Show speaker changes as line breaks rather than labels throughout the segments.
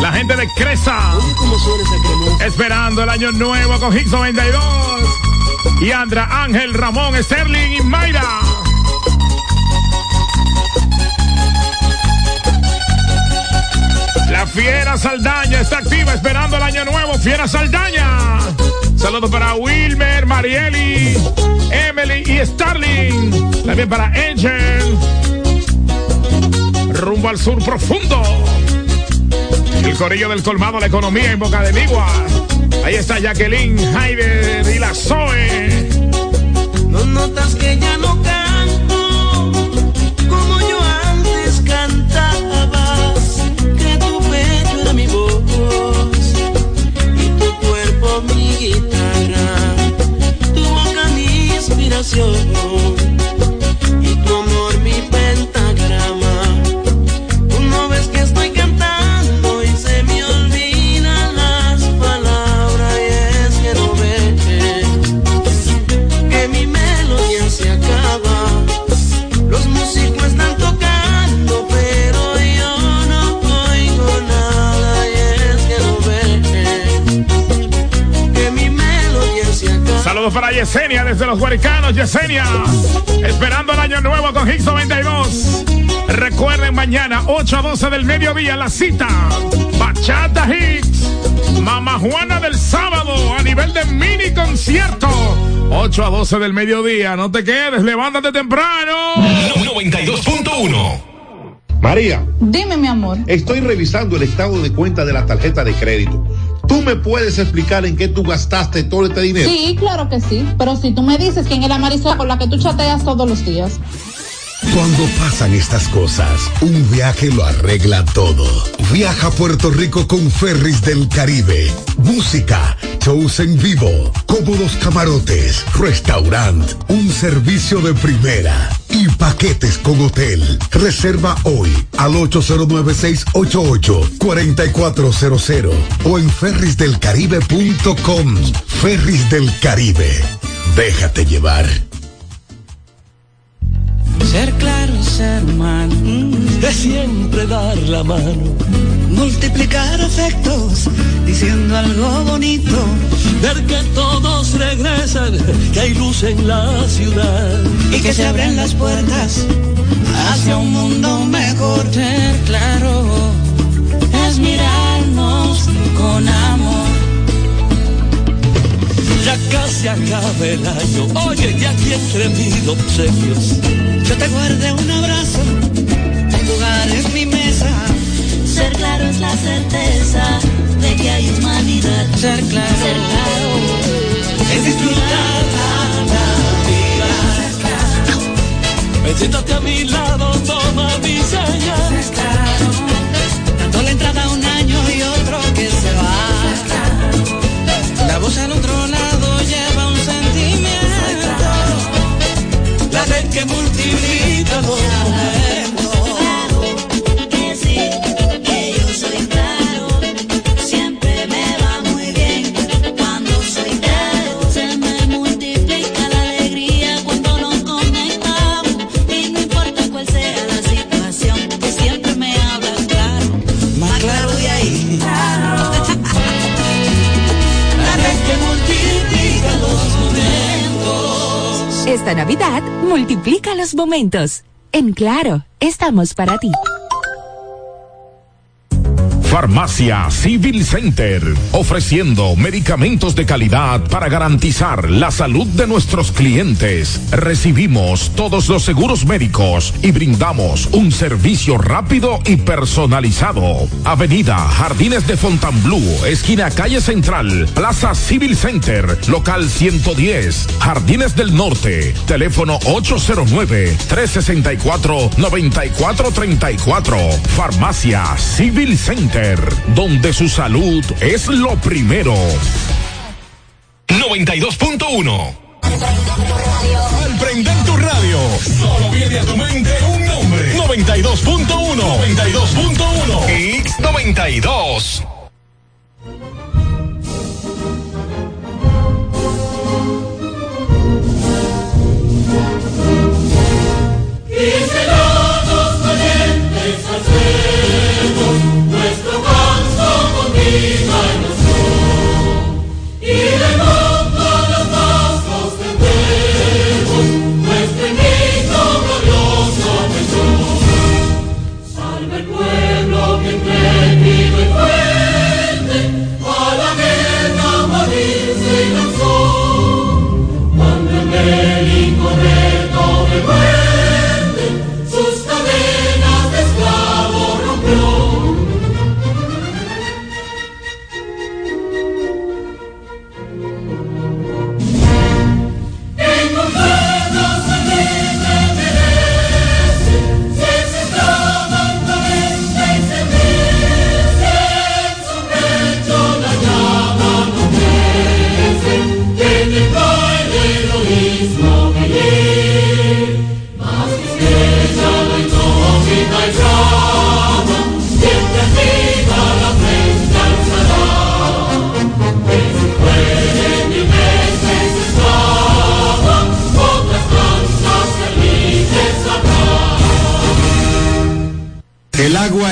La gente de Cresa. Esperando el año nuevo con Hicks 92. Y Andra, Ángel, Ramón, Sterling y Mayra. La Fiera Saldaña está activa esperando el año nuevo. Fiera Saldaña. Saludos para Wilmer, Marieli, Emily y Starling. También para Angel. Rumbo al sur profundo. El corillo del colmado, la economía en Boca de Ligua. Ahí está Jacqueline, Heider y la Zoe.
No notas que ya no canto como yo antes cantaba. Que tu pecho era mi voz y tu cuerpo mi guitarra. Tu boca mi inspiración
Saludos para Yesenia desde los Huericanos, Yesenia. Esperando el año nuevo con Hits 92. Recuerden mañana, 8 a 12 del mediodía, la cita. Bachata Hits. Mama Juana del sábado a nivel de mini concierto. 8 a 12 del mediodía. No te quedes, levántate temprano.
92.1
María,
Dime, mi amor.
estoy revisando el estado de cuenta de la tarjeta de crédito. ¿Tú me puedes explicar en qué tú gastaste todo este dinero?
Sí, claro que sí. Pero si tú me dices quién es la Marisol con la que tú chateas todos los días.
Cuando pasan estas cosas, un viaje lo arregla todo. Viaja a Puerto Rico con Ferris del Caribe. Música, shows en vivo, cómodos camarotes, restaurant, un servicio de primera y paquetes con hotel. Reserva hoy al 809-688-4400 o en ferrisdelcaribe.com. Ferris del Caribe. Déjate llevar.
Ser claro, ser humano, es siempre dar la mano. Multiplicar afectos, diciendo algo bonito. Ver que todos regresan, que hay luz en la ciudad. Y que se abren las puertas hacia un mundo mejor. Ser claro, es mirarnos con amor. Ya casi acaba el año, oye, y aquí entre mil obsequios. Yo te guardé un abrazo,
claro es la certeza de que hay humanidad.
Ser claro,
Ser claro.
es disfrutar la vida. Ven, siéntate a mi lado, toma mi señal. Dando la entrada a un año y otro que se va. La voz al otro lado lleva un sentimiento. La red que multiplica los
Navidad multiplica los momentos. En Claro, estamos para ti.
Farmacia Civil Center, ofreciendo medicamentos de calidad para garantizar la salud de nuestros clientes. Recibimos todos los seguros médicos y brindamos un servicio rápido y personalizado. Avenida Jardines de Fontainebleau, esquina calle Central, Plaza Civil Center, local 110, Jardines del Norte, teléfono 809-364-9434. Farmacia Civil Center, donde su salud es lo primero.
92.1 Al prender tu radio, solo viene a tu mente un nombre. 92.1 92.1 X92
Díselo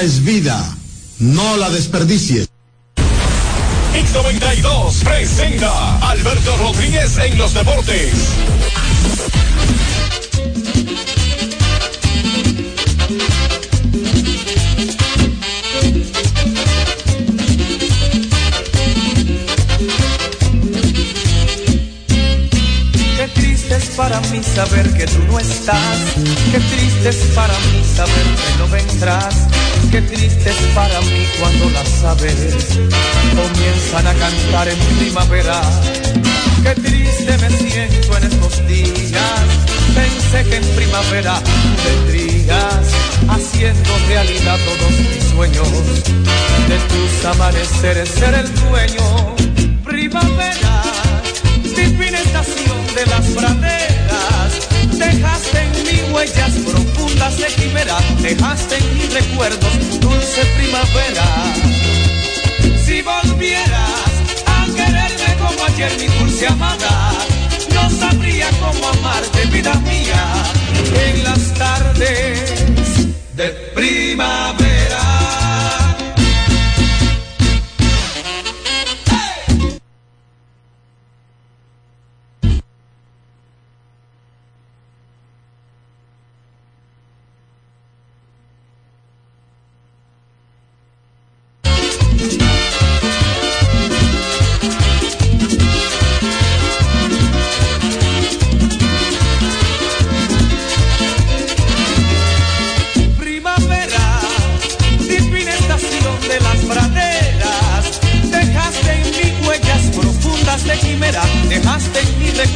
es vida, no la desperdicies.
X92 presenta Alberto Rodríguez en los deportes.
Para mí saber que tú no estás. Qué triste es para mí saber que no vendrás. Qué triste es para mí cuando las aves comienzan a cantar en primavera. Qué triste me siento en estos días. Pensé que en primavera vendrías haciendo realidad todos mis sueños. De tus amaneceres ser el dueño. Primavera divina estación de las praderas. Dejaste en mí huellas profundas de quimera, dejaste en mis recuerdos dulce primavera. Si volvieras a quererme como ayer, mi dulce amada, no sabría cómo amarte, vida mía, en las tardes de primavera,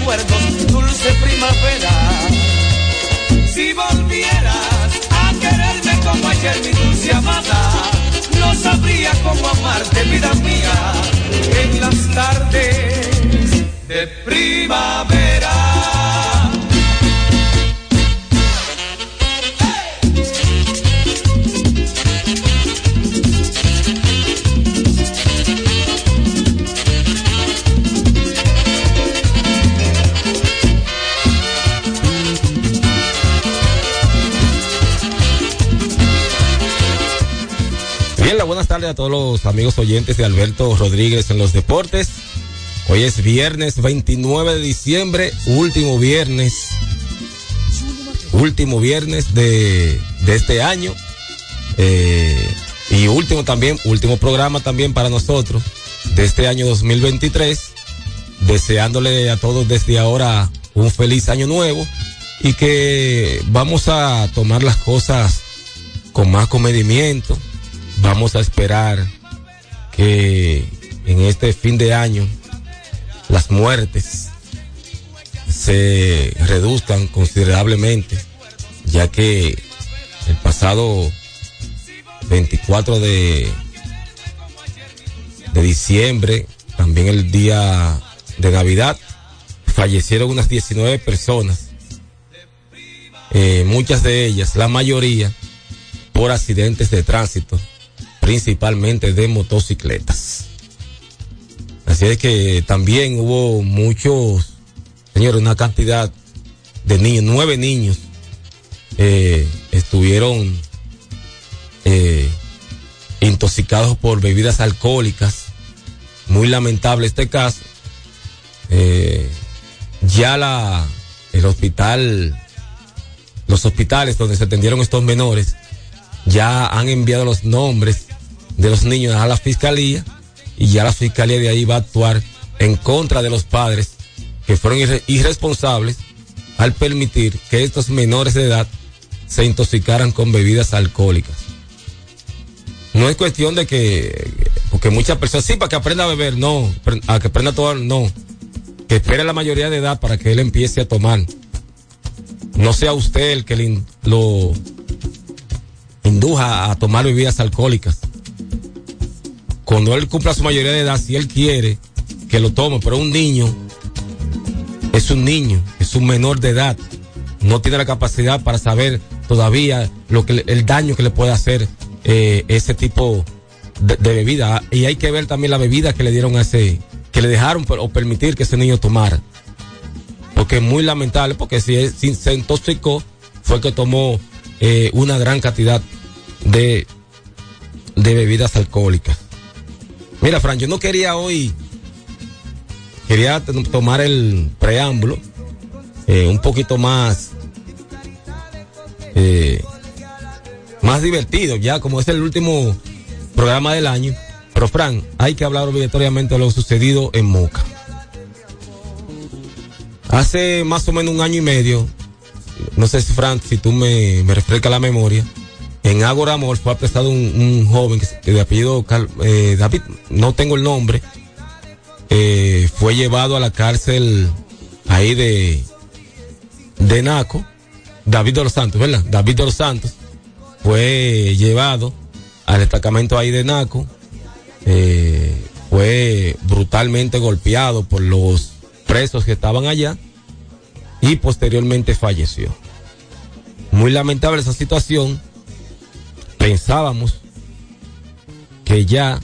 recuerdos dulce primavera. Si volvieras a quererme como ayer, mi dulce amada, no sabría cómo amarte, vida mía, en las tardes de primavera.
A todos los amigos oyentes de Alberto Rodríguez en los deportes. Hoy es viernes 29 de diciembre, último viernes, último viernes de, de este año. Eh, y último también, último programa también para nosotros de este año 2023. Deseándole a todos desde ahora un feliz año nuevo y que vamos a tomar las cosas con más comedimiento. Vamos a esperar que en este fin de año las muertes se reduzcan considerablemente, ya que el pasado 24 de, de diciembre, también el día de Navidad, fallecieron unas 19 personas, eh, muchas de ellas, la mayoría, por accidentes de tránsito, principalmente de motocicletas. Así es que también hubo muchos, señores, una cantidad de niños, nueve niños, eh, estuvieron eh, intoxicados por bebidas alcohólicas. Muy lamentable este caso. Eh, ya la, el hospital, los hospitales donde se atendieron estos menores, ya han enviado los nombres de los niños a la fiscalía y ya la fiscalía de ahí va a actuar en contra de los padres que fueron irre- irresponsables al permitir que estos menores de edad se intoxicaran con bebidas alcohólicas. No es cuestión de que, porque muchas personas, sí, para que aprenda a beber, no, a que aprenda a tomar, no, que espere la mayoría de edad para que él empiece a tomar. No sea usted el que le lo induja a tomar bebidas alcohólicas. Cuando él cumpla su mayoría de edad, si él quiere, que lo tome, pero un niño es un niño, es un menor de edad, no tiene la capacidad para saber todavía lo que el daño que le puede hacer eh, ese tipo de, de bebida y hay que ver también la bebida que le dieron a ese, que le dejaron o permitir que ese niño tomara, porque es muy lamentable, porque si, es- si se intoxicó fue que tomó eh, una gran cantidad de bebidas alcohólicas. Mira, Fran, yo no quería hoy, quería tomar el preámbulo eh, un poquito más, eh, más divertido, ya como es el último programa del año. Pero Fran, hay que hablar obligatoriamente de lo sucedido en Moca. Hace más o menos un año y medio, no sé si Fran, si tú me, me refresca la memoria, en Ágora Mall fue apresado un, joven que de apellido Cal- eh, David, no tengo el nombre, eh, fue llevado a la cárcel ahí de, de Naco, David de los Santos, ¿verdad? David de los Santos fue llevado al destacamento ahí de Naco, eh, fue brutalmente golpeado por los presos que estaban allá y posteriormente falleció. Muy lamentable esa situación. Pensábamos que ya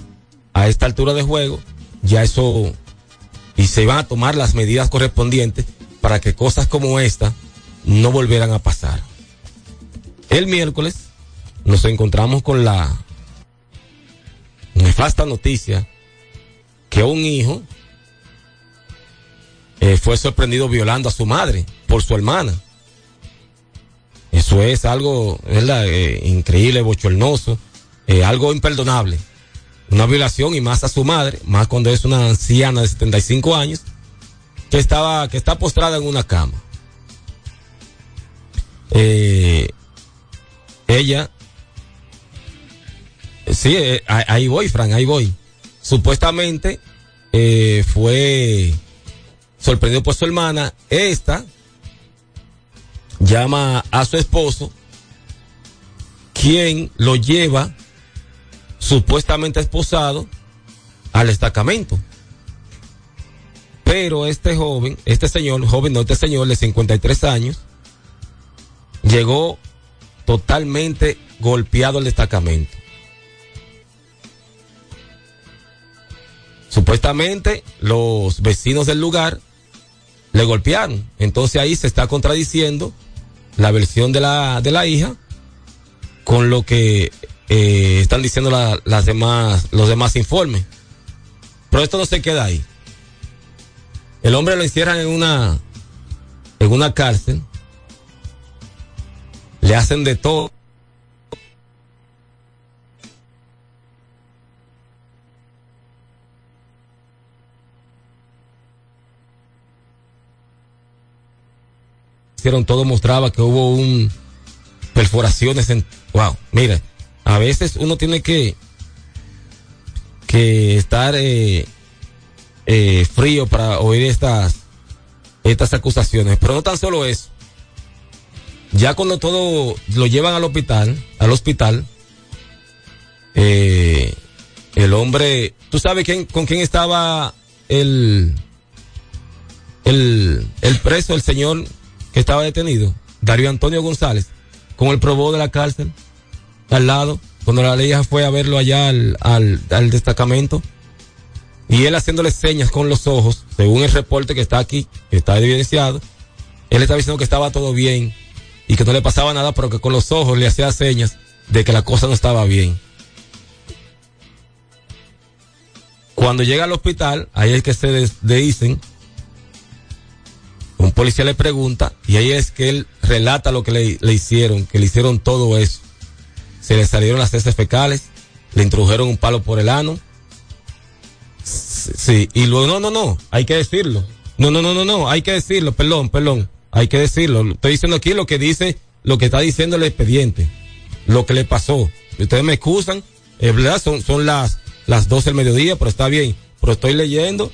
a esta altura de juego, ya eso, y se iban a tomar las medidas correspondientes para que cosas como esta no volvieran a pasar. El miércoles nos encontramos con la nefasta noticia que un hijo eh, fue sorprendido violando a su madre por su hermana. Eso es algo. Eh, increíble, bochornoso, eh, algo imperdonable. Una violación y más a su madre, más cuando es una anciana de 75 años, que estaba, que está postrada en una cama. Eh, ella, sí, ahí voy, Fran, ahí voy. Supuestamente fue sorprendido por su hermana. Esta llama a su esposo, quien lo lleva supuestamente esposado al destacamento. Pero este joven, este señor, joven no, este señor de 53 años, llegó totalmente golpeado al destacamento. Supuestamente los vecinos del lugar le golpearon. Entonces ahí se está contradiciendo la versión de la, de la hija con lo que eh, están diciendo la- las demás, los demás informes. Pero esto no se queda ahí. El hombre lo encierran en una, en una cárcel. Le hacen de todo. Todo mostraba que hubo un perforaciones en wow mira a veces uno tiene que que estar eh, eh, frío para oír estas estas acusaciones pero no tan solo eso. Ya cuando todo lo llevan al hospital al hospital eh, el hombre tú sabes quién con quién estaba el el, el preso, el señor estaba detenido, Darío Antonio González, con el probó de la cárcel, al lado, cuando la ley fue a verlo allá al, al, destacamento, y él haciéndole señas con los ojos, según el reporte que está aquí, que está evidenciado, él estaba diciendo que estaba todo bien y que no le pasaba nada, pero que con los ojos le hacía señas de que la cosa no estaba bien. Cuando llega al hospital, ahí es que se dicen un policía le pregunta y ahí es que él relata lo que le, le hicieron, que le hicieron todo eso. Se le salieron las heces fecales, le introdujeron un palo por el ano. Sí, y luego, no, no, no, hay que decirlo. No, no, no, no, no, hay que decirlo, perdón, perdón, hay que decirlo. Estoy diciendo aquí lo que dice, lo que está diciendo el expediente, lo que le pasó. Ustedes me excusan, es verdad, son, son las, las 12 del mediodía, pero está bien. Pero estoy leyendo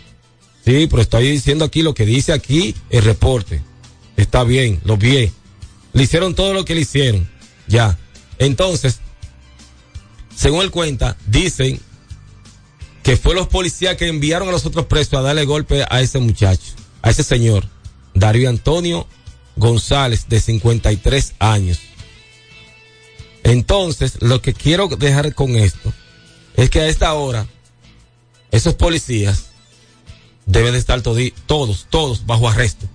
Sí, pero estoy diciendo aquí lo que dice aquí el reporte. Está bien, lo vi. Le hicieron todo lo que le hicieron. Ya. Entonces, según él cuenta, dicen que fue los policías que enviaron a los otros presos a darle golpe a ese muchacho, a ese señor, Darío Antonio González, de 53 años. Entonces, lo que quiero dejar con esto es que a esta hora, esos policías deben de estar todos, todos bajo arresto.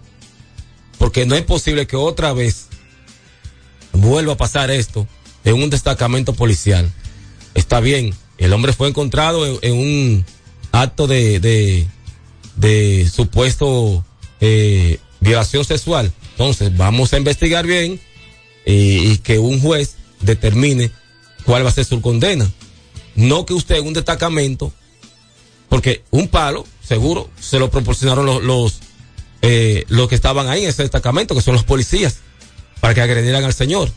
Porque no es posible que otra vez vuelva a pasar esto en un destacamento policial. está bien. El hombre fue encontrado en, un acto de, de, de supuesto eh, violación sexual. Entonces, vamos a investigar bien eh, y que un juez determine cuál va a ser su condena. No que usted en un destacamento, porque un palo, seguro, se lo proporcionaron los, los, eh, los que estaban ahí en ese destacamento, que son los policías, para que agredieran al señor.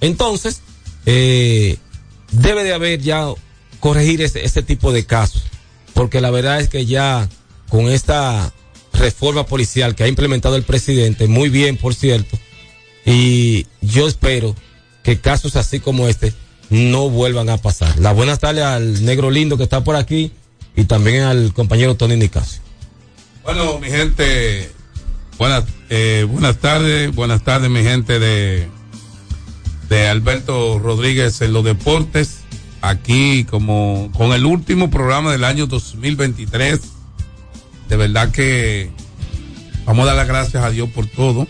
Entonces, eh, debe de haber ya corregir ese, ese tipo de casos, porque la verdad es que ya con esta reforma policial que ha implementado el presidente, muy bien, por cierto, y yo espero que casos así como este no vuelvan a pasar. La buenas tardes al negro lindo que está por aquí y también al compañero Tony Nicasio.
Bueno, mi gente, buenas, eh, buenas tardes, buenas tardes, mi gente de, de Alberto Rodríguez en los deportes. Aquí, como con el último programa del año 2023. De verdad que vamos a dar las gracias a Dios por todo.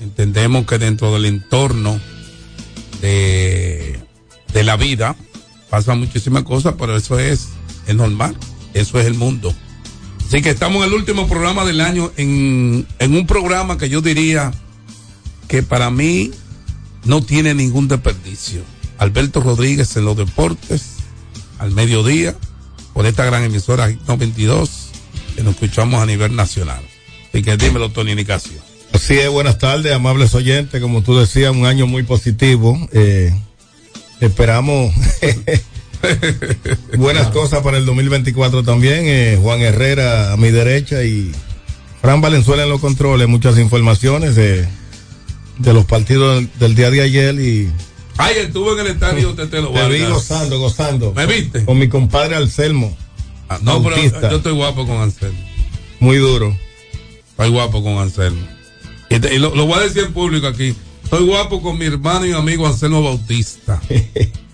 Entendemos que dentro del entorno de, de la vida pasan muchísimas cosas, pero eso es, es normal. Eso es el mundo. Así que estamos en el último programa del año, en, en un programa que yo diría que para mí no tiene ningún desperdicio. Alberto Rodríguez en los deportes, al mediodía, por esta gran emisora 92, que nos escuchamos a nivel nacional. Así que dímelo, Tony Nicasio.
Así es, buenas tardes, amables oyentes. Como tú decías, un año muy positivo. Eh, esperamos buenas cosas para el 2024 también. Eh, Juan Herrera a mi derecha y Fran Valenzuela en los controles. Muchas informaciones de, de los partidos del día de ayer y
Ay, estuvo en el estadio Tetelo
te vi
Vargas.
gozando, gozando.
¿Me viste?
Con mi compadre Anselmo.
Ah, no, pero yo estoy guapo con Anselmo.
Muy duro.
Estoy guapo con Anselmo. Y, te- y lo, lo voy a decir en público aquí. Estoy guapo con mi hermano y amigo Anselmo Bautista.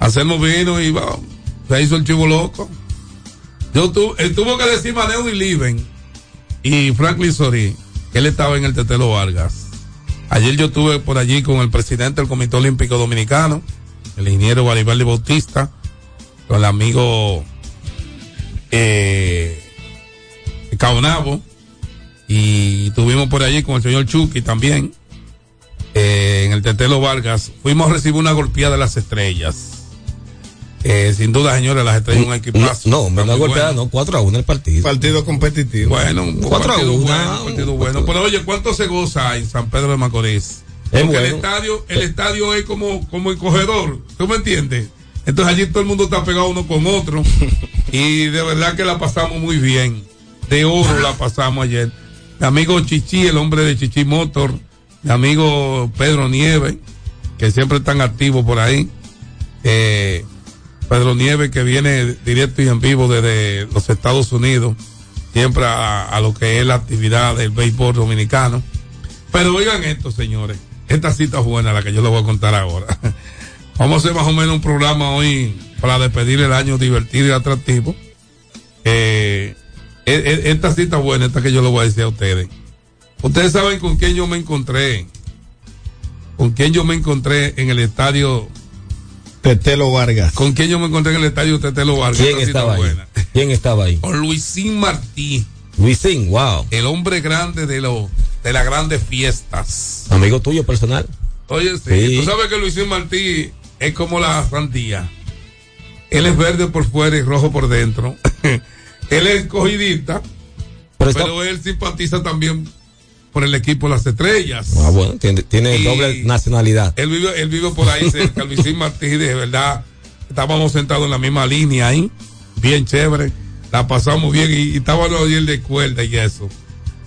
Anselmo vino y va, se hizo el chivo loco. Yo tu, él tuvo que decir Maneo y Liven y Franklin Sorí que él estaba en el Tetelo Vargas. Ayer yo estuve por allí con el presidente del Comité Olímpico Dominicano, el ingeniero Garibaldi Bautista, con el amigo eh, Caonabo, y tuvimos por allí con el señor Chucky también, eh, en el Tetelo Vargas. Fuimos a recibir una golpeada de las estrellas. Eh, sin duda, señores, las estrellas un equipazo.
No,
Está
una golpeada,
bueno.
no, 4 a 1 el partido.
Partido competitivo.
Bueno, un
4 a
partido
1.
bueno, un partido bueno. Pero oye, ¿cuánto se goza en San Pedro de Macorís?
Es
Porque el estadio, el estadio es como, como el cogedor, ¿tú me entiendes? Entonces allí todo el mundo está pegado uno con otro. y de verdad que la pasamos muy bien. De oro la pasamos ayer. Mi amigo Chichi, el hombre de Chichi Motor, mi amigo Pedro Nieves, que siempre están activos por ahí. Eh, Pedro Nieves que viene directo y en vivo desde los Estados Unidos, siempre a, lo que es la actividad del béisbol dominicano. Pero oigan esto, señores, esta cita es buena, la que yo les voy a contar ahora. Vamos a hacer más o menos un programa hoy para despedir el año divertido y atractivo. Eh, e- e- esta cita es buena, esta que yo les voy a decir a ustedes. Ustedes saben con quién yo me encontré, con quién yo me encontré en el estadio
Tetelo Vargas.
¿Con quién yo me encontré en el estadio Tetelo Vargas?
¿Quién estaba ahí?
buena.
¿Quién estaba ahí?
Con Luisín Martí,
Luisín, wow.
el hombre grande de los de las grandes fiestas.
Amigo tuyo personal.
Oye, sí,
Sí.
tú sabes que Luisín Martí es como la sandía. Él es verde por fuera y rojo por dentro. él es escogidista,
Pero
pero,
está-
él simpatiza también por el equipo Las Estrellas.
Ah, bueno, tiene, doble nacionalidad.
Él vive, él vive por ahí cerca, Luisín Martí, de verdad. Estábamos sentados en la misma línea ahí, bien chévere. La pasamos bien y, y estábamos ayer de cuerda y eso.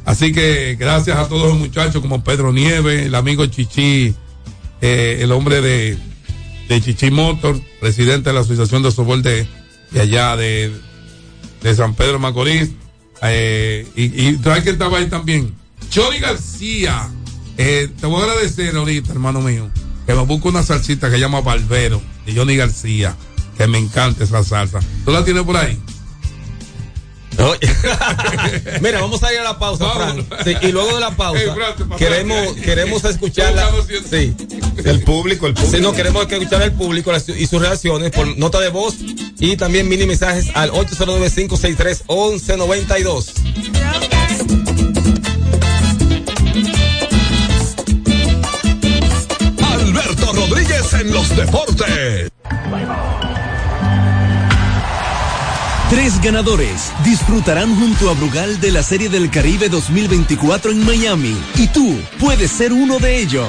Así que gracias a todos los muchachos como Pedro Nieves, el amigo Chichi, eh, el hombre de, de Chichi Motor, presidente de la Asociación de Softball de, de allá de, de San Pedro Macorís. Eh, y, y ¿sabes quién estaba ahí también? Johnny García. Eh, te voy a agradecer ahorita, hermano mío, que me busque una salsita que se llama Barbero de Johnny García, que me encanta esa salsa. ¿Tú la tienes por ahí?
Mira, vamos a ir a la pausa, Fran. Sí, y luego de la pausa, queremos, queremos escucharla. Sí.
El público, el público.
Si no, queremos que escuchar al público y sus reacciones por nota de voz y también mini mensajes al 809-563-1192.
En los deportes.
Tres ganadores disfrutarán junto a Brugal de la Serie del Caribe 2024 en Miami y tú puedes ser uno de ellos.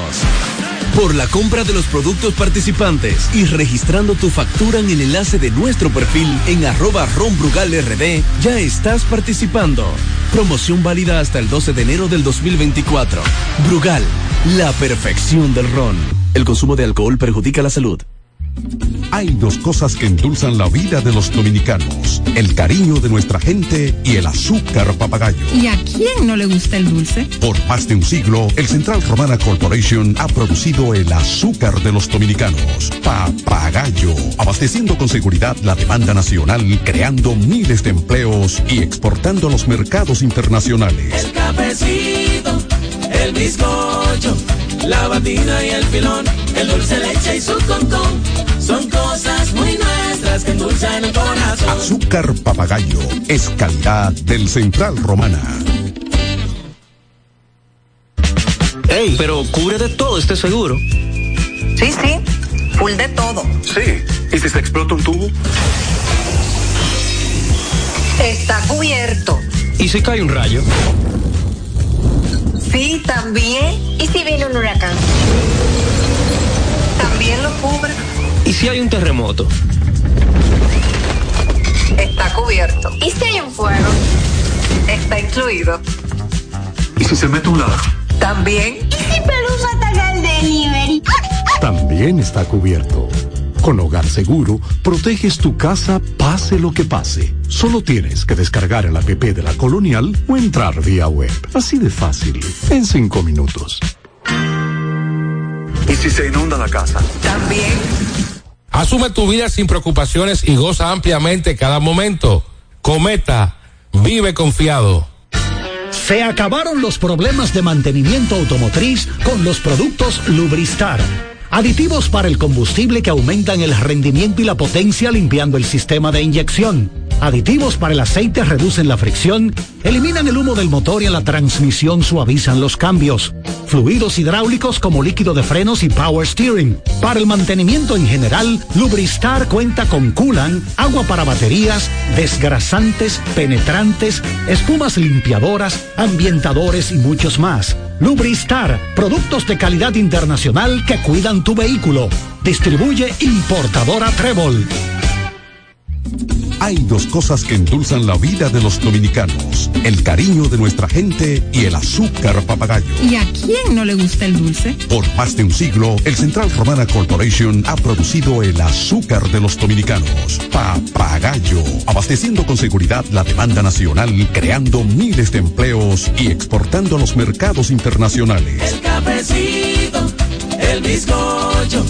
Por la compra de los productos participantes y registrando tu factura en el enlace de nuestro perfil en arroba ronbrugalrd, ya estás participando. Promoción válida hasta el 12 de enero del 2024. Brugal, la perfección del ron. El consumo de alcohol perjudica la salud.
Hay dos cosas que endulzan la vida de los dominicanos, el cariño de nuestra gente y el azúcar papagayo.
¿Y a quién no le gusta el dulce?
Por más de un siglo, el Central Romana Corporation ha producido el azúcar de los dominicanos, papagayo, abasteciendo con seguridad la demanda nacional, creando miles de empleos y exportando a los mercados internacionales.
El cafecito, el bizcocho, la batida y el filón, el dulce leche y su concón. Son cosas muy nuestras que endulzan el corazón.
Azúcar papagayo es calidad del Central Romana.
Ey, pero cubre de todo este seguro.
Sí, sí, full de todo.
Sí. ¿Y si se explota un tubo?
Está cubierto.
¿Y si cae un rayo?
Sí, también. ¿Y si viene un huracán? También lo cubre.
¿Y si hay un terremoto?
Está cubierto. ¿Y si hay un fuego? Está incluido.
¿Y si se mete un ladrón?
También.
¿Y si Pelusa ataca el delivery?
También está cubierto. Con Hogar Seguro, proteges tu casa pase lo que pase. Solo tienes que descargar el app de la Colonial o entrar vía web. Así de fácil, en cinco minutos.
¿Y si se inunda la casa?
También.
Asume tu vida sin preocupaciones y goza ampliamente cada momento. Cometa, vive confiado.
Se acabaron los problemas de mantenimiento automotriz con los productos Lubristar. Aditivos para el combustible que aumentan el rendimiento y la potencia limpiando el sistema de inyección. Aditivos para el aceite reducen la fricción, eliminan el humo del motor y en la transmisión suavizan los cambios. Fluidos hidráulicos como líquido de frenos y power steering. Para el mantenimiento en general, Lubristar cuenta con coolant, agua para baterías, desgrasantes, penetrantes, espumas limpiadoras, ambientadores y muchos más. Lubristar, productos de calidad internacional que cuidan tu vehículo. Distribuye importadora Trébol.
Hay dos cosas que endulzan la vida de los dominicanos, el cariño de nuestra gente y el azúcar papagayo.
¿Y a quién no le gusta el dulce?
Por más de un siglo, el Central Romana Corporation ha producido el azúcar de los dominicanos, papagayo, abasteciendo con seguridad la demanda nacional, creando miles de empleos y exportando a los mercados internacionales.
El cafecito, el bizcocho,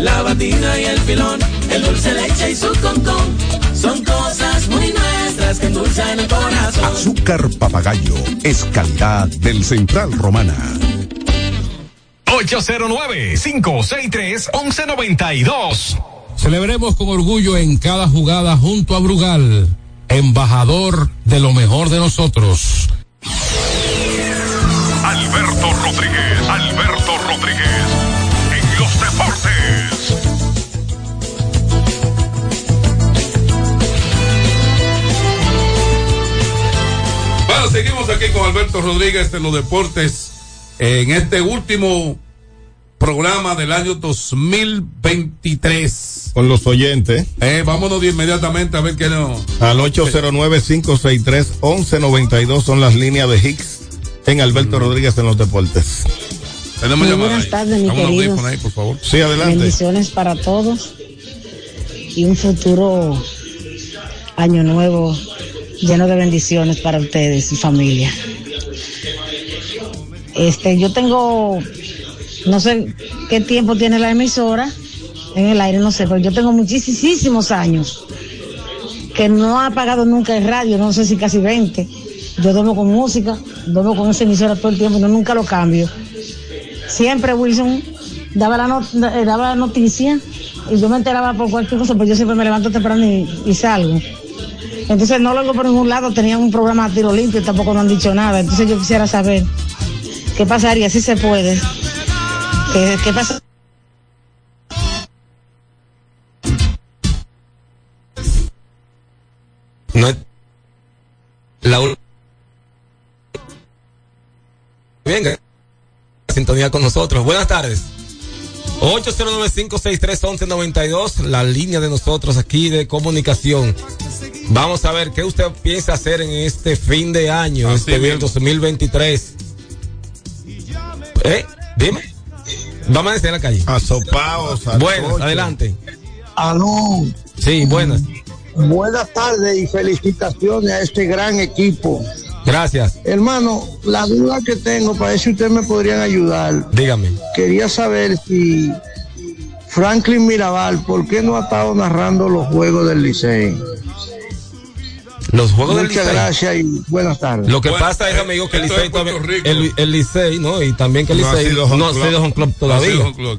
la batida y el filón, el dulce leche y su concón. Son cosas muy nuestras que endulzan el corazón.
Azúcar papagayo es calidad del Central Romana.
809-563-1192.
Celebremos con orgullo en cada jugada junto a Brugal, embajador de lo mejor de nosotros.
Alberto Rodríguez, Alberto Rodríguez, en los deportes.
Bueno, seguimos aquí con Alberto Rodríguez en los deportes. En este último programa del año 2023.
Con los oyentes.
Eh, vámonos de inmediatamente a ver qué no.
Al 809-563-1192 son las líneas de Hicks en Alberto Rodríguez en los deportes.
Tenemos
Muy buenas tardes,
audífono ahí, por favor.
Sí, adelante.
Bendiciones para todos y un futuro año nuevo lleno de bendiciones para ustedes y familia. Este, yo tengo, no sé qué tiempo tiene la emisora en el aire, no sé, pero yo tengo muchísimos años que no ha apagado nunca el radio, no sé si casi 20. Yo duermo con música, duermo con esa emisora todo el tiempo, no nunca lo cambio. Siempre Wilson daba la, noticia y yo me enteraba por cualquier cosa, pues yo siempre me levanto temprano y salgo. Entonces no lo hago por ningún lado, tenían un programa a tiro limpio y tampoco no han dicho nada. Entonces yo quisiera saber qué pasaría si se puede. ¿Qué, qué pasa?
No la Venga, sintonía con nosotros. Buenas tardes. 809-563-1192, la línea de nosotros aquí de comunicación. Vamos a ver qué usted piensa hacer en este fin de año, este bien 2023. ¿Eh? Dime. Vamos a decir en la calle.
Asopaos.
Buenas, adelante.
Aló.
Sí, buenas.
Buenas tardes y felicitaciones a este gran equipo.
Gracias.
Hermano, la duda que tengo, para ver si ustedes me podrían ayudar.
Dígame.
Quería saber si Franklin Mirabal, ¿por qué no ha estado narrando los juegos del Licey?
Los juegos del
Muchas
Licey.
gracias y buenas tardes.
Lo que pasa es, amigo, que el Licey todavía- el, el Licey, ¿no? Y también que el
No ha
Licey no ha
club.
sido home club
No ha
todavía.
sido.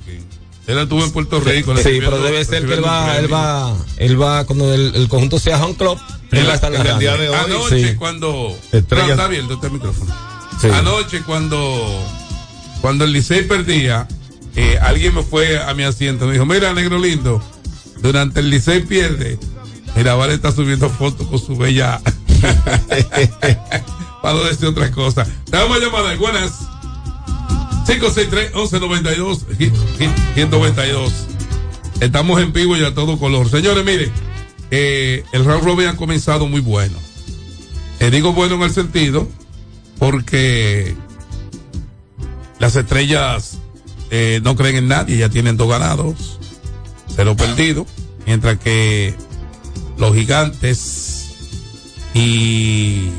Él estuvo en Puerto Rico.
Sí, pero debe ser que él va,
un
él va, él va, cuando el, el conjunto sea home club, él va a estar
En el
narrando.
día de hoy. Anoche
Sí.
cuando No, está abierto este micrófono.
Sí.
Anoche cuando cuando el Licey perdía, eh, alguien me fue a mi asiento, me dijo, mira negro lindo, durante el Licey pierde, Mirabal está subiendo fotos con su bella para no decir otra cosa. Te vamos a llamar ahí. buenas 563-1192 hit- hit- 192 Estamos en vivo y a todo color. Señores, mire, eh, el round robin ha comenzado muy bueno. Digo bueno en el sentido porque las estrellas eh, no creen en nadie, ya tienen dos ganados, cero perdido, mientras que los gigantes y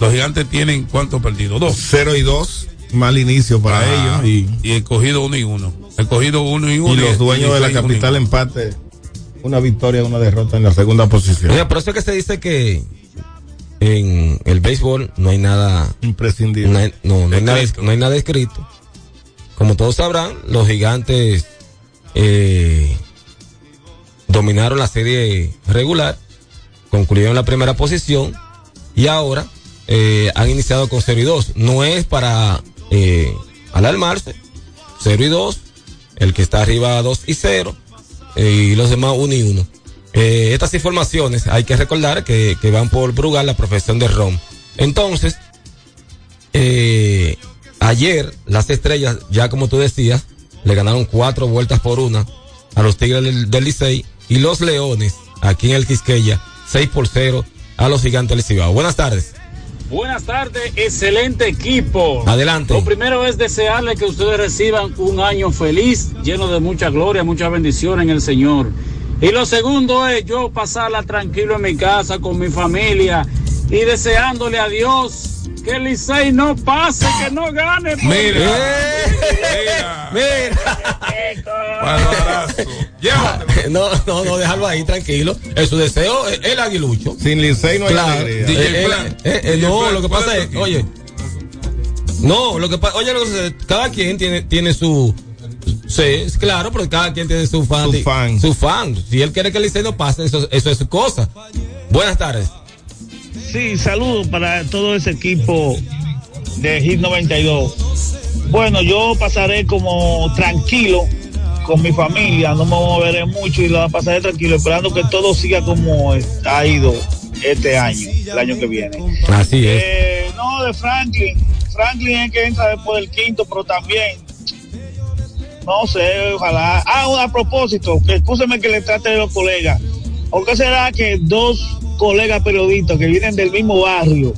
los gigantes tienen cuántos perdidos, dos.
Cero y dos, mal inicio para
Ah,
ellos. Y,
y el cogido uno y uno. El cogido uno y uno.
y los dueños de la
uno
capital
uno.
empate. Una victoria, una derrota en la segunda posición.
Mira, por eso es que se dice que en el béisbol no hay nada
imprescindible.
No hay, no, no hay nada, no hay nada escrito. Como todos sabrán, los gigantes eh, dominaron la serie regular, concluyeron la primera posición y ahora eh, han iniciado con 0 y 2. No es para eh, alarmarse. 0 y 2, el que está arriba 2 y 0 eh, y los demás 1 y 1. Eh, estas informaciones hay que recordar que, que van por Brugal, la profesión de Rom. Entonces, eh, ayer las estrellas, ya como tú decías, le ganaron cuatro vueltas por una a los Tigres del, del Licey y los Leones, aquí en el Quisqueya, 6 por 0 a los Gigantes del Cibao. Buenas tardes.
Buenas tardes, excelente equipo.
Adelante.
Lo primero es desearle que ustedes reciban un año feliz, lleno de mucha gloria, mucha bendición en el Señor. Y lo segundo es yo pasarla tranquilo en mi casa con mi familia y deseándole a Dios que el Licey no pase, que no gane. por
Mira,
no, no, no, déjalo ahí tranquilo. Es su deseo, es el aguilucho.
Sin Licey no hay
Claro.
alegría.
Eh,
DJ
eh,
Plan.
eh, eh,
DJ
no,
Plan,
lo que
¿cuál
pasa
es
oye, no, lo que pasa, oye, lo que sucede, cada quien tiene, tiene su, sí, es claro, porque cada quien tiene su fan,
Su fan.
su fan. Si él quiere que el Licey no pase, eso, eso es su cosa. Buenas tardes.
Sí, saludos para todo ese equipo de Hit 92. Bueno, yo pasaré como tranquilo con mi familia, no me moveré mucho y la pasaré tranquilo, esperando que todo siga como ha ido este año, el año que viene.
Así es.
Eh, no, de Franklin. Franklin es que entra después del quinto, pero también. No sé, ojalá. Ah, a propósito, que escúcheme que le trate de los colegas. ¿Por qué será que dos colegas periodistas que vienen del mismo barrio,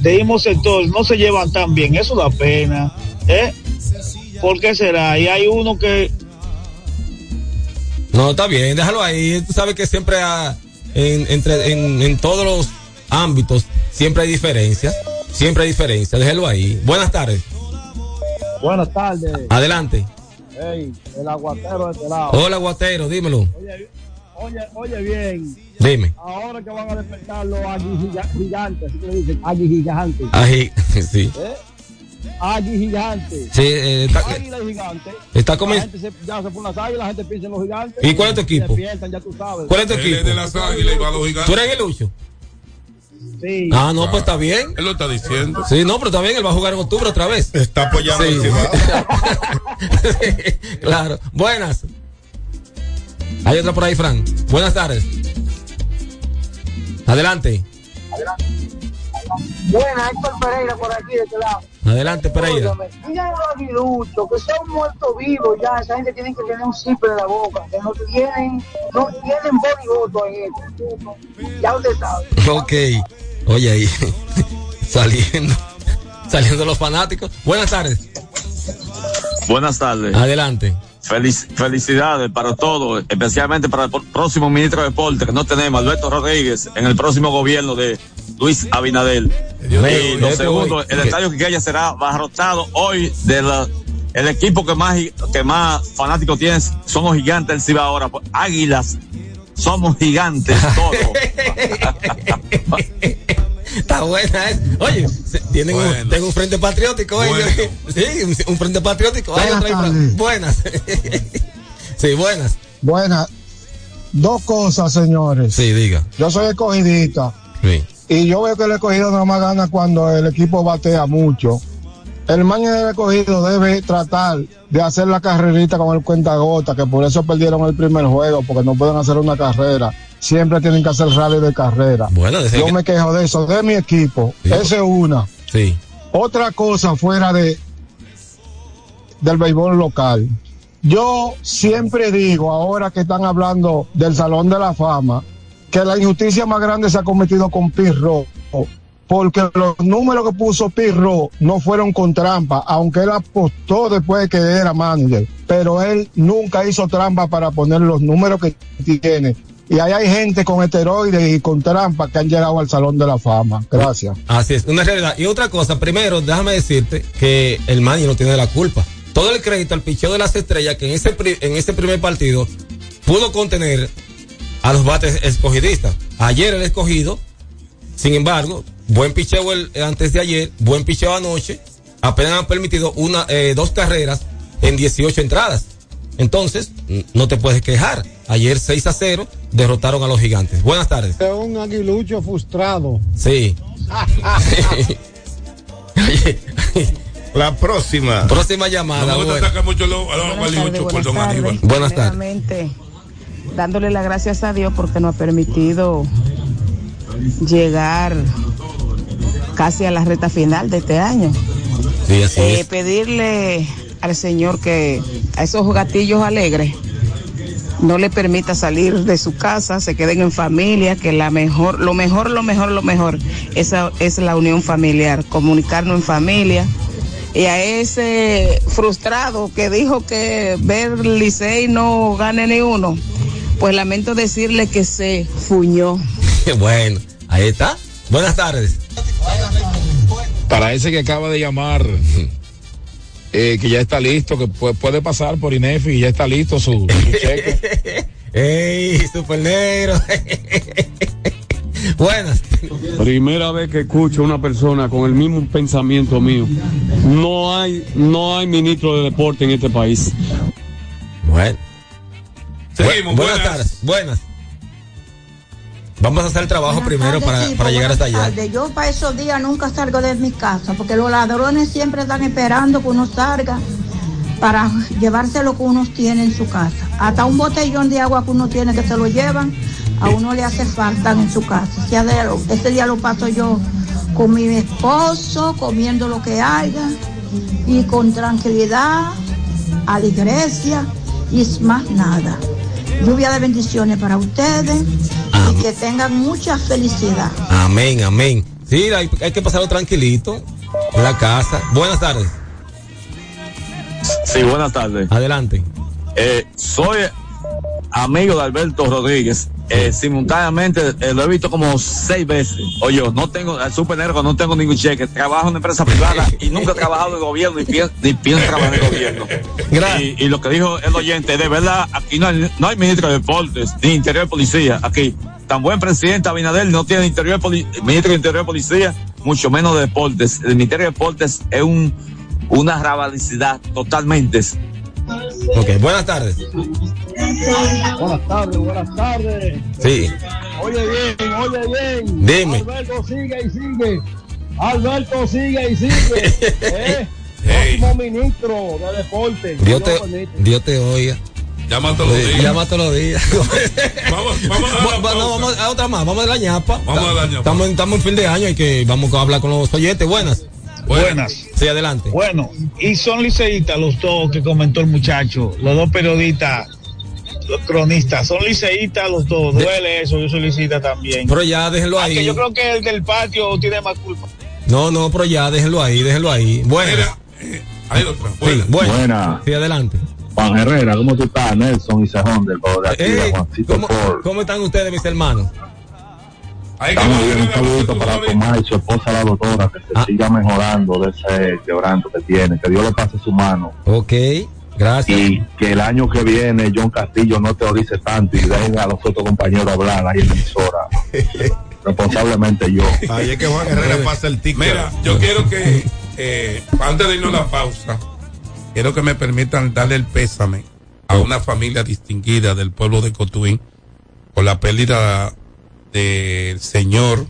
del mismo sector, no se llevan tan bien? Eso da pena. ¿Eh? ¿Por qué será? Y hay uno que
No, está bien, déjalo ahí. Tú sabes que siempre ha- en, entre, en, en todos los ámbitos siempre hay diferencias. Siempre hay diferencias, déjalo ahí. Buenas tardes.
Buenas tardes.
Adelante.
Hey, el aguatero de este lado.
Hola, Guatero, dímelo.
Oye,
Oye, oye bien.
Dime.
Ahora que van a despertar los gigantes, así que le dicen agui gigantes.
Ahí, sí.
¿Eh? Agui gigantes.
Sí, eh, está-
Águila gigantes.
Está
La
comi-
gente se- ya se pone las águilas, la gente piensa en los gigantes.
¿Y cuál es tu equipo?
Despiertan, ya tú sabes.
¿Cuál es tu
Él
equipo?
es de las águilas y va a los gigantes.
¿Tú eres Aguilucho?
Sí.
Ah, no, pues está bien.
Él lo está diciendo.
Sí, no, pero está bien, él va a jugar en octubre otra vez.
Está apoyando
Sí.
el Cibao.
Sí, claro. Buenas. Hay otra por ahí, Fran. Buenas tardes. Adelante.
Buena, Héctor Pereira por aquí de este lado.
Adelante, Pereira.
Mira los aguiluchos, que son muertos vivos ya. Esa gente tiene que tener un zipper en la boca, que no tienen, no tienen bolivoto en esto. Ya usted sabe.
Ok. Oye ahí. Saliendo. Saliendo los fanáticos. Buenas tardes.
Buenas tardes.
Adelante.
Felic- felicidades para todos, especialmente para el próximo ministro de Deporte que no tenemos, Alberto Rodríguez, en el próximo gobierno de Luis Abinadel.
Dios
y lo segundo, el estadio Quiqueya será abarrotado hoy de la el equipo que más que más fanáticos tiene son los gigantes del Ciba ahora, pues, Águilas. Somos gigantes todos.
Está buena, ¿eh? Oye, tienen un, tengo un frente patriótico, ¿eh?
Bueno.
Sí, un, frente patriótico.
Buenas
ahí, sí, buenas.
Buenas. Dos cosas, señores.
Sí, diga.
Yo soy escogidista.
Sí.
Y yo veo que el escogido nada más gana cuando el equipo batea mucho. El maño del escogido debe tratar de hacer la carrerita con el cuentagota, que por eso perdieron el primer juego, porque no pueden hacer una carrera. Siempre tienen que hacer rally de carrera.
Bueno,
yo
que-
me quejo de eso, de mi equipo. Esa es una.
Sí.
Otra cosa fuera de del béisbol local. Yo siempre digo, ahora que están hablando del Salón de la Fama, que la injusticia más grande se ha cometido con Pirro, porque los números que puso Pirro no fueron con trampa, aunque él apostó después de que era manager, pero él nunca hizo trampa para poner los números que tiene. Y ahí hay gente con esteroides y con trampa que han llegado al Salón de la Fama. Gracias.
Así es, una realidad. Y otra cosa, primero, déjame decirte que el Manny no tiene la culpa. Todo el crédito al picheo de las estrellas que en ese, en ese primer partido pudo contener a los bates escogidistas. Ayer el escogido, sin embargo, buen picheo el, antes de ayer, buen picheo anoche, apenas han permitido una, eh, dos carreras en 18 entradas. Entonces, no te puedes quejar. Ayer 6 a 0 derrotaron a los gigantes. Buenas tardes.
Es un aguilucho frustrado.
Sí.
La próxima.
Próxima llamada.
No me gusta
buena.
sacar mucho lo- a los
Buenas
aguiluchos,
tardes,
Aníbal.
Buenas
dándole las gracias a Dios porque nos ha permitido llegar casi a la reta final de este año.
Sí, así
Eh,
es.
pedirle al Señor que a esos gatillos alegres no le permita salir de su casa, se queden en familia, que la mejor, lo mejor, lo mejor, lo mejor, esa es la unión familiar, comunicarnos en familia. Y a ese frustrado que dijo que ver Licey no gane ni uno, pues lamento decirle que se fuñó.
bueno, ahí está. Buenas tardes.
Para ese que acaba de llamar, eh, que ya está listo, que pu- puede pasar por INEFI y ya está listo su, su cheque.
¡Ey, super negro! Buenas.
Primera vez que escucho a una persona con el mismo pensamiento mío. No hay, no hay ministro de deporte en este país.
Bueno.
Seguimos,
Bu- buenas,
buenas.
tardes. Buenas. Vamos a hacer el trabajo
Buenas
primero para, para llegar hasta allá.
Yo para esos días nunca salgo de mi casa porque los ladrones siempre están esperando que uno salga para llevarse lo que uno tiene en su casa. Hasta un botellón de agua que uno tiene que se lo llevan, a uno le hace falta en su casa. Ese día, lo- ese día lo paso yo con mi esposo, comiendo lo que haya y con tranquilidad a la iglesia y más nada. Lluvia de bendiciones para ustedes y que tengan mucha felicidad.
Amén, amén. Sí, hay, hay que pasarlo tranquilito en la casa. Buenas tardes.
Sí, buenas tardes.
Adelante.
Eh, soy amigo de Alberto Rodríguez. Eh, simultáneamente eh, lo he visto como seis veces. Oye, no tengo, el super negro, no tengo ningún cheque. Trabajo en una empresa privada y nunca he trabajado en gobierno ni, pienso, ni pienso trabajar en gobierno. Y, y lo que dijo el oyente, de verdad, aquí no hay, no hay ministro de deportes ni interior de policía. Aquí, tan buen presidente Abinader no tiene interior ministro de interior de policía, mucho menos de deportes. El ministerio de deportes es un, una rabalicidad totalmente.
Ok, buenas tardes.
Buenas tardes, buenas tardes.
Sí.
Oye bien, oye bien.
Dime.
Alberto sigue y sigue. Alberto sigue y sigue. ¿Eh? Próximo ministro de deporte.
Dios te.
Dios
te oiga.
Llama todos los días.
Llama todos los días.
Vamos, vamos a pausa.
vamos a otra más, vamos a la ñapa.
Vamos a la ñapa.
Estamos, estamos en fin de año y que vamos a hablar con los oyentes. Buenas.
Buenas.
Sí, adelante.
Bueno, y son liceístas los dos que comentó el muchacho, los dos periodistas, los cronistas, son liceístas los dos, duele eso, yo soy liceísta también.
Pero ya déjenlo
Aunque
ahí.
yo creo que el del patio tiene más culpa.
No, no, pero ya déjenlo ahí, déjenlo ahí. Buenas.
Hay otra.
Sí, buenas.
Buena.
Sí, adelante.
Juan Herrera, ¿cómo tú estás? Nelson y Cejón del Juego de aquí,
Ey,
de Juancito
¿cómo, cómo están ustedes, mis hermanos?
Estamos bien, un saludito para Tomás y su esposa, la doctora, que se
Ah.
siga mejorando de ese quebranto que tiene, que Dios le pase su mano.
Ok, gracias.
Y que el año que viene John Castillo no teorice tanto y dejen a los otros compañeros hablar ahí en la emisora. Responsablemente yo.
Ahí es que Juan Herrera pasa el ticket.
Mira, yo quiero que, eh, antes de irnos a la pausa, quiero que me permitan darle el pésame a una familia distinguida del pueblo de Cotuín por la pérdida del señor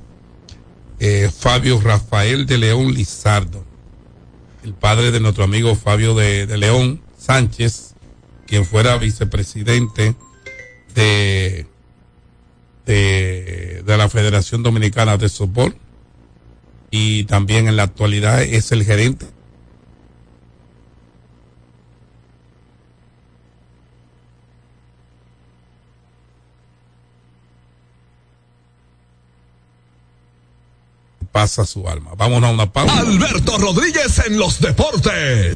eh, Fabio Rafael de León Lizardo, el padre de nuestro amigo Fabio de, de León Sánchez, quien fuera vicepresidente de, de, de la Federación Dominicana de Softball y también en la actualidad es el gerente pasa su alma. Vamos a una pausa.
Alberto Rodríguez en los deportes.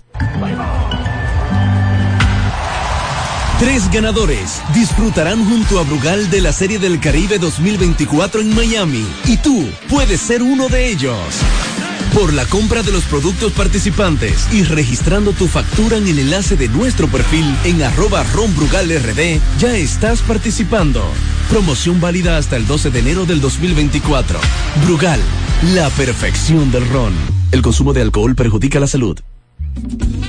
Tres ganadores disfrutarán junto a Brugal de la Serie del Caribe 2024 en Miami y tú puedes ser uno de ellos. Por la compra de los productos participantes y registrando tu factura en el enlace de nuestro perfil en arroba ronbrugalrd, ya estás participando. Promoción válida hasta el 12 de enero del 2024. Brugal, la perfección del ron. El consumo de alcohol perjudica la salud.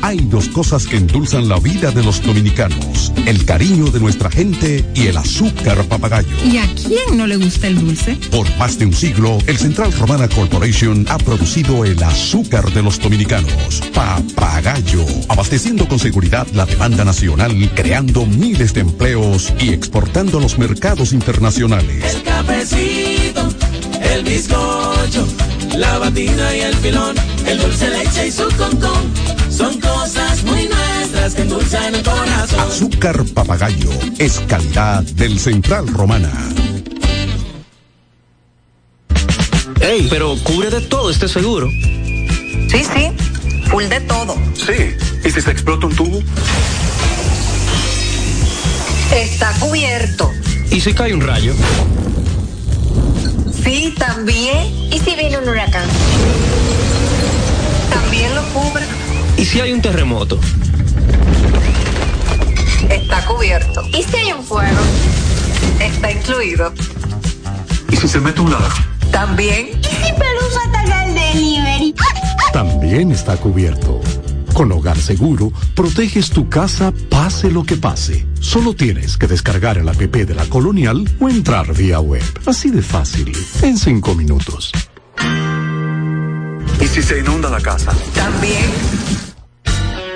Hay dos cosas que endulzan la vida de los dominicanos, el cariño de nuestra gente y el azúcar papagayo.
¿Y a quién no le gusta el dulce?
Por más de un siglo, el Central Romana Corporation ha producido el azúcar de los dominicanos, papagayo, abasteciendo con seguridad la demanda nacional, creando miles de empleos y exportando a los mercados internacionales.
El cafecito, el bizcocho, la batida y el filón, el dulce leche y su concón. Son cosas muy nuestras que endulzan el corazón.
Azúcar papagayo es calidad del Central Romana.
Ey, pero cubre de todo este seguro.
Sí, sí, full de todo.
Sí. ¿Y si se explota un tubo?
Está cubierto.
¿Y si cae un rayo?
Sí, también. ¿Y si viene un huracán? También lo cubre.
¿Y si hay un terremoto?
Está cubierto. ¿Y si hay un fuego? Está incluido.
¿Y si se mete un ladrón?
También. ¿Y si Pelusa ataca el delivery?
También está cubierto. Con Hogar Seguro, proteges tu casa pase lo que pase. Solo tienes que descargar el app de la Colonial o entrar vía web. Así de fácil, en cinco minutos.
¿Y si se inunda la casa?
También.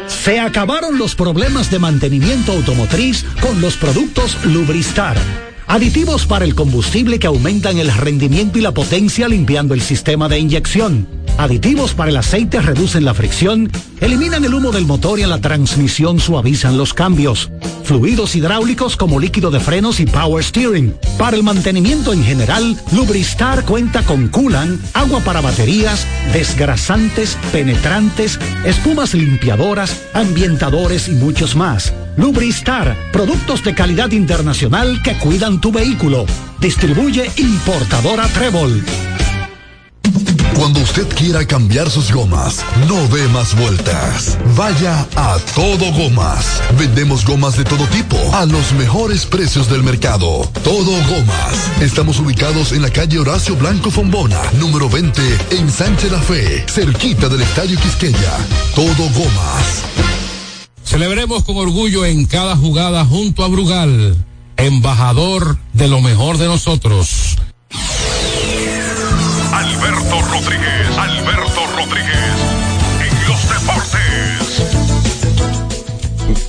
Se acabaron los problemas de mantenimiento automotriz con los productos Lubristar. Aditivos para el combustible que aumentan el rendimiento y la potencia limpiando el sistema de inyección. Aditivos para el aceite reducen la fricción, eliminan el humo del motor y en la transmisión suavizan los cambios. Fluidos hidráulicos como líquido de frenos y power steering. Para el mantenimiento en general, Lubristar cuenta con coolant, agua para baterías, desgrasantes, penetrantes, espumas limpiadoras, ambientadores y muchos más. Lubristar, productos de calidad internacional que cuidan tu vehículo. Distribuye importadora Trébol.
Cuando usted quiera cambiar sus gomas, no dé más vueltas. Vaya a Todo Gomas. Vendemos gomas de todo tipo a los mejores precios del mercado. Todo Gomas. Estamos ubicados en la calle Horacio Blanco Fombona, número 20, en Sánchez La Fe, cerquita del Estadio Quisqueya. Todo Gomas.
Celebremos con orgullo en cada jugada junto a Brugal, embajador de lo mejor de nosotros.
Alberto Rodríguez, Alberto Rodríguez, en los deportes.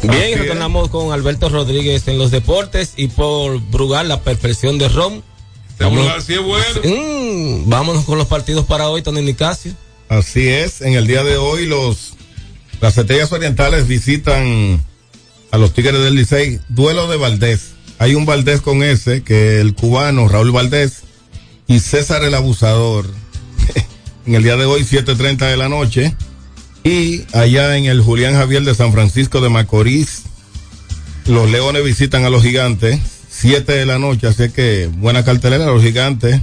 Bien, retornamos con Alberto Rodríguez en los deportes y por Brugal, la perfección de Rom.
Brugal sí es bueno.
Mm, vámonos con los partidos para hoy, Tony Nicasio.
Así es, en el día de hoy los las estrellas orientales visitan a los Tigres del Licey, duelo de Valdés. Hay un Valdés con ese, que el cubano Raúl Valdés y César el Abusador. En el día de hoy, 7.30 de la noche. Y allá en el Julián Javier de San Francisco de Macorís, los Leones visitan a los Gigantes, 7 de la noche. Así que buena cartelera, los Gigantes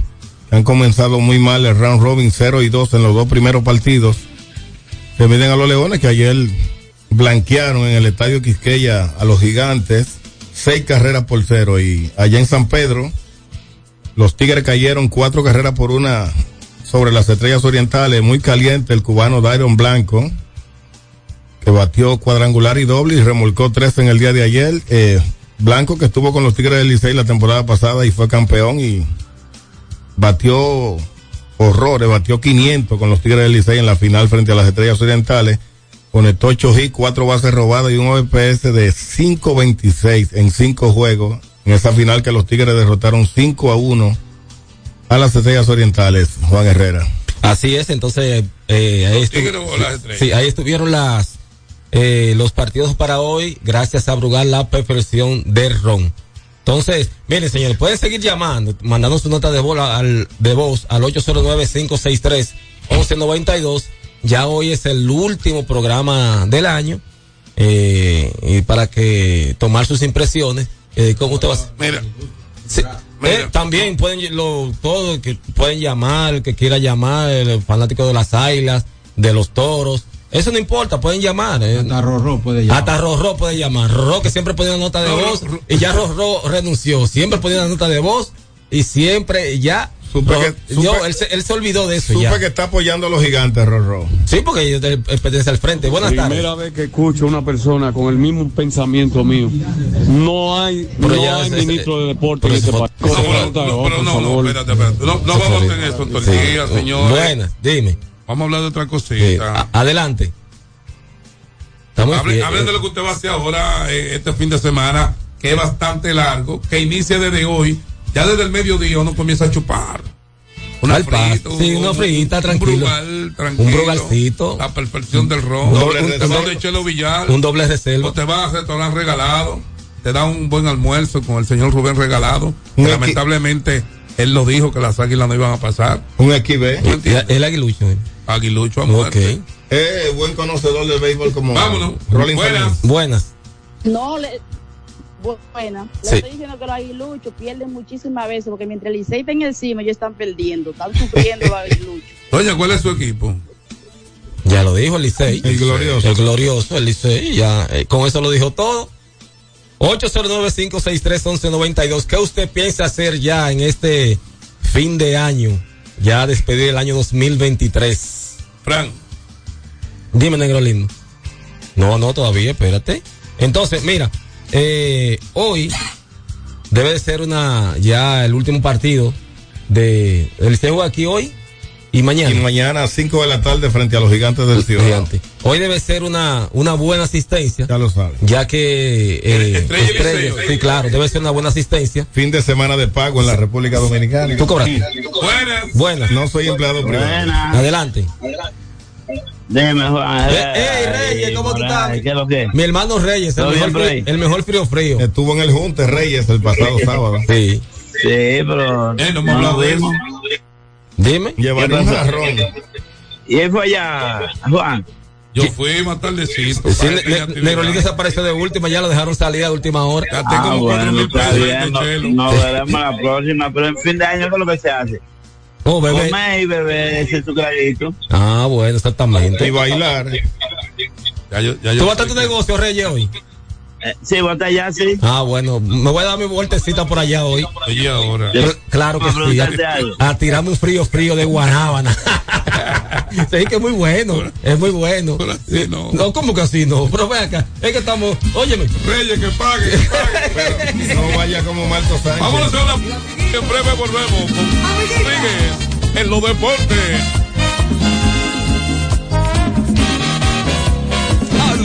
han comenzado muy mal el round robin 0 y 2 en los dos primeros partidos se miden a los Leones que ayer blanquearon en el estadio Quisqueya a los gigantes, seis carreras por cero. Y allá en San Pedro, los Tigres cayeron cuatro carreras por una sobre las estrellas orientales, muy caliente el cubano Dairon Blanco, que batió cuadrangular y doble y remolcó tres en el día de ayer. Eh, Blanco que estuvo con los Tigres del Licey la temporada pasada y fue campeón y batió horrores, batió 500 con los Tigres del Licey en la final frente a las Estrellas Orientales, conectó 8 hits, 4 bases robadas y un OPS de 5.26 en 5 juegos en esa final que los Tigres derrotaron 5 a 1 a las Estrellas Orientales, Juan Herrera.
Así es, entonces eh, ahí, estu sí, ahí estuvieron las eh, los partidos para hoy, gracias a Brugal la perfección de Ron. Entonces, miren, señores, pueden seguir llamando, mandando su nota de voz al, de voz al 809-563-1192. Ya hoy es el último programa del año. Eh, y para que tomar sus impresiones, eh, ¿cómo usted va a
Mira.
Sí, eh, también pueden lo, todo que pueden llamar, el que quiera llamar, el fanático de las águilas, de los toros. Eso no importa, pueden llamar. Eh.
Hasta Rorró puede llamar.
Hasta Rorró puede llamar. Rorró que siempre ponía una nota de
No,
voz y ya Rorró renunció. Siempre ponía una nota de voz y siempre ya.
Supe
Ro-
que-
yo,
supe-
él, se, él se olvidó de eso
Supe
ya.
que está apoyando a los gigantes, Rorro.
Sí, porque él, él pertenece al frente. Buenas tardes.
Primera vez que escucho a una persona con el mismo pensamiento mío. No hay,
Pero
no
ya
hay ministro de deporte
pero
en este
ese
país.
No, pero no, no, espérate, espérate. No, no vamos en eso,
Sí.
señores.
Buenas, dime.
Vamos a hablar de otra cosita.
a- adelante. Estamos
Hablen,
bien.
hablen de lo que usted va a hacer ahora, eh, este fin de semana, que es bastante largo, que inicia desde hoy. Ya desde el mediodía uno comienza a chupar. Una frita,
Sí, una
un-
frita,
un
tranquilo.
brugal, tranquilo.
Un brugalcito.
La perfección del ron.
Un
Un
doble
doble
reserva.
de Chelo Villar.
Un doble reserva.
O te vas a restaurante regalado. Te da un buen almuerzo con el señor Rubén regalado.
Un
que lamentablemente él lo dijo que las águilas no iban a pasar.
Un equibe.
El aguilucho. eh.
Aguilucho a
Ok.
muerte.
Eh, buen conocedor del béisbol como
Vámonos.
Rolling
Buenas.
Buenas.
No, le, buena. Le
Sí.
estoy diciendo que los aguiluchos pierden muchísimas veces porque mientras el Licey está en encima, ellos están perdiendo, están sufriendo los aguiluchos.
Doña, ¿cuál es su equipo?
Ya lo dijo el Licey.
El glorioso.
El glorioso, el Licey. Ya, eh, con eso lo dijo todo. 809-563-1192. ¿Qué usted piensa hacer ya en este fin de año? Ya despedir el año 2023.
Fran.
Dime, negro lindo. No, no, todavía, espérate. Entonces, mira, eh, hoy debe de ser una ya el último partido de el juega aquí hoy y mañana.
Y mañana a 5 de la tarde frente a los gigantes del Ciudad.
Gigante. Hoy debe ser una, una buena asistencia,
Ya lo sabes.
ya que eh,
Estrella
sí, claro, debe ser una buena asistencia.
Fin de semana de pago en la República Dominicana.
¿Tú cobraste?
Buenas.
Buenas.
No soy empleado privado.
Adelante.
Dime, Juan.
Eh, hey, Reyes, ¿cómo tú estás?
¿Qué es lo que?
Mi hermano Reyes, el
¿Todo
mejor, frío, el mejor frío frío.
Estuvo en el Junte Reyes el pasado sábado.
Sí.
Sí, pero.
Eh, no de eso.
Dime.
Llevaron
¿Qué
un jarrón.
Y él fue allá, Juan.
Yo fui más tardecito.
Sí,
para aquella
Ne-
actividad.
Negrolín desapareció de última, ya lo dejaron salir a última hora.
Gasté
Ah,
como
bueno,
mil pesos
no, no veremos la próxima, pero en fin de año, ¿qué es lo que se hace?
Oh, bebé.
Comer y beber ese tu clarito.
Ah, bueno, exactamente.
Y bailar.
Ya yo, ya yo
¿Tú vas a tu negocio, Reyes, hoy?
Eh, sí, voy hasta allá, sí.
Ah, bueno, me voy a dar mi vueltecita por allá hoy.
Oye, ahora.
Cl- Claro que sí. A, a tirarme un frío frío de guanábana. sí, que es muy bueno. Es muy bueno.
Pero así no.
No, ¿cómo que así no? Pero ven acá. Es que estamos. Óyeme.
Reyes, que pague, que pague.
No vaya como Marco Sánchez.
Vámonos a la. En breve volvemos con en los deportes.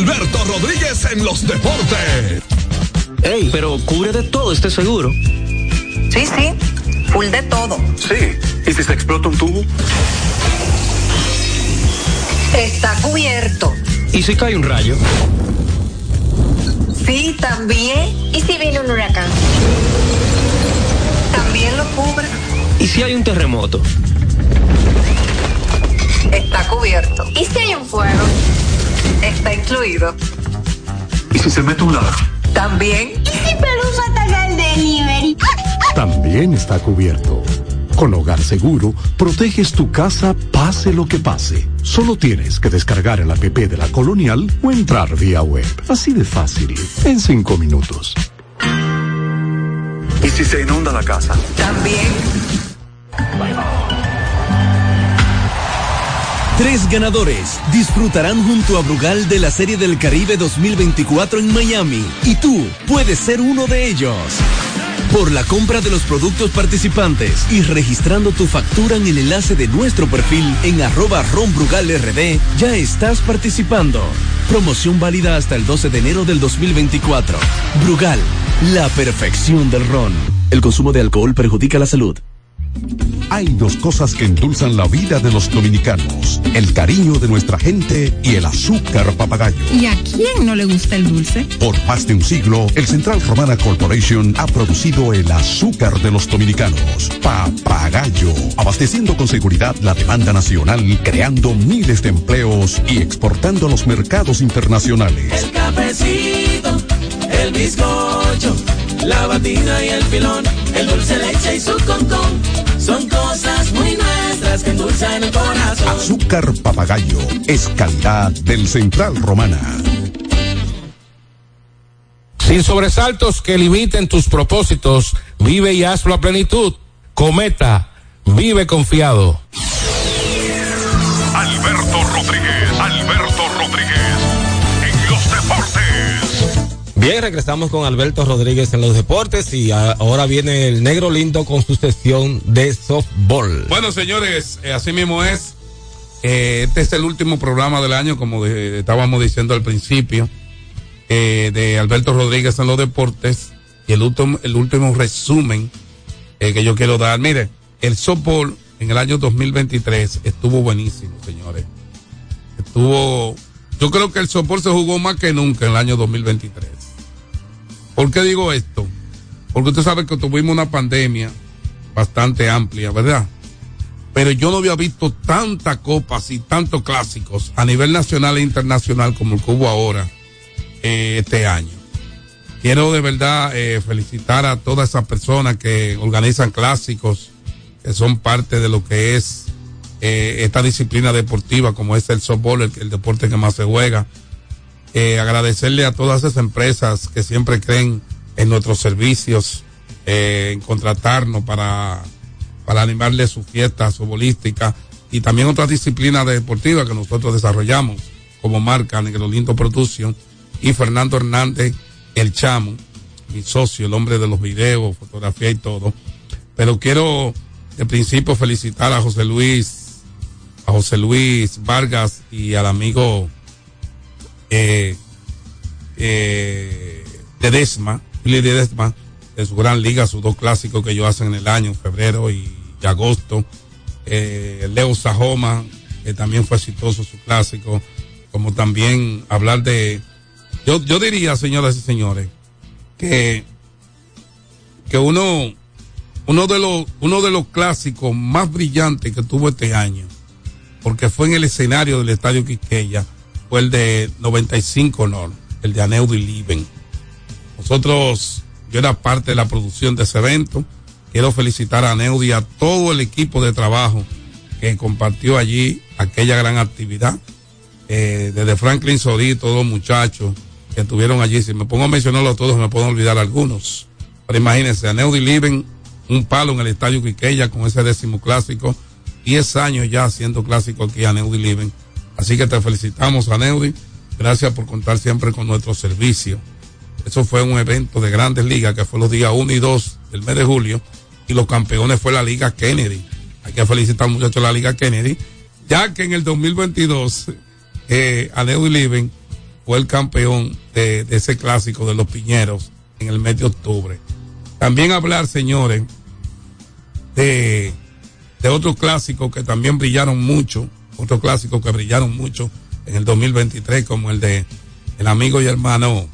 Alberto Rodríguez en los deportes.
Ey, pero cubre de todo este seguro.
Sí, sí, full de todo.
Sí. ¿Y si se explota un tubo?
Está cubierto.
¿Y si cae un rayo?
Sí, también. ¿Y si viene un huracán? También lo cubre.
¿Y si hay un terremoto?
Está cubierto. ¿Y si hay un fuego? Está incluido.
¿Y si se mete un ladrón?
También.
¿Y si Pelusa ataca el delivery?
También está cubierto. Con Hogar Seguro, proteges tu casa pase lo que pase. Solo tienes que descargar el app de la Colonial o entrar vía web. Así de fácil, en cinco minutos.
¿Y si se inunda la casa?
También.
Tres ganadores disfrutarán junto a Brugal de la Serie del Caribe 2024 en Miami y tú puedes ser uno de ellos. Por la compra de los productos participantes y registrando tu factura en el enlace de nuestro perfil en arroba ronbrugalrd, ya estás participando. Promoción válida hasta el 12 de enero del 2024. Brugal, la perfección del ron. El consumo de alcohol perjudica la salud.
Hay dos cosas que endulzan la vida de los dominicanos: el cariño de nuestra gente y el azúcar papagayo.
¿Y a quién no le gusta el dulce?
Por más de un siglo, el Central Romana Corporation ha producido el azúcar de los dominicanos, papagayo, abasteciendo con seguridad la demanda nacional, creando miles de empleos y exportando a los mercados internacionales.
El cafecito, el bizcocho, la batida y el filón, el dulce leche y su concón. Son cosas muy nuestras que endulzan el corazón.
Azúcar papagayo es calidad del Central Romana.
Sin sobresaltos que limiten tus propósitos, vive y hazlo a plenitud. Cometa, vive confiado.
Alberto Rodríguez, Alberto
Bien, regresamos con Alberto Rodríguez en los deportes y ahora viene el negro lindo con su sesión de softball.
Bueno, señores, eh, así mismo es. Eh, este es el último programa del año, como estábamos diciendo al principio, eh, de Alberto Rodríguez en los deportes. Y el último, el último resumen que yo quiero dar. Mire, el softball en el año 2023 estuvo buenísimo, señores. Estuvo, yo creo que el softball se jugó más que nunca en el año 2023. ¿Por qué digo esto? Porque usted sabe que tuvimos una pandemia bastante amplia, ¿verdad? Pero yo no había visto tantas copas y tantos clásicos a nivel nacional e internacional como el que hubo ahora, eh, este año. Quiero de verdad eh, felicitar a todas esas personas que organizan clásicos, que son parte de lo que es eh, esta disciplina deportiva, como es el softball, el, el deporte que más se juega. Eh, agradecerle a todas esas empresas que siempre creen en nuestros servicios, eh, en contratarnos para, para animarle su fiesta futbolística y también otras disciplinas deportivas que nosotros desarrollamos como marca Negrolindo Production y Fernando Hernández, el chamo, mi socio, el hombre de los videos, fotografía y todo. Pero quiero de principio felicitar a José Luis, a José Luis Vargas y al amigo eh, eh, Ledesma, Willy Ledesma, de su gran liga, sus dos clásicos que ellos hacen en el año, febrero y, y agosto. Eh, Leo Sajoma, que también fue exitoso su clásico, como también hablar de, yo, yo diría, señoras y señores, que, que uno, uno de los, uno de los clásicos más brillantes que tuvo este año, porque fue en el escenario del Estadio Quisqueya, fue el de 95 Nord, el de Aneudi Liven. Nosotros, yo era parte de la producción de ese evento. Quiero felicitar a Neudi y a todo el equipo de trabajo que compartió allí aquella gran actividad. Eh, desde Franklin Sodí, todos los muchachos que estuvieron allí. Si me pongo a mencionarlos todos, me puedo olvidar algunos. Pero imagínense, a Neudi Liven, un palo en el estadio Quiqueya con ese décimo clásico. 10 años ya haciendo clásico aquí a Neudi Liven. Así que te felicitamos a. Gracias por contar siempre con nuestro servicio. Eso fue un evento de grandes ligas que fue los días 1 y 2 del mes de julio. Y los campeones fue la Liga Kennedy. Hay que felicitar mucho a la Liga Kennedy. Ya que en el 2022, eh, a Neudi Liven fue el campeón de, de ese clásico de los Piñeros en el mes de octubre. También hablar, señores, de, de otros clásicos que también brillaron mucho, otros clásicos que brillaron mucho en el 2023, como el de el amigo y hermano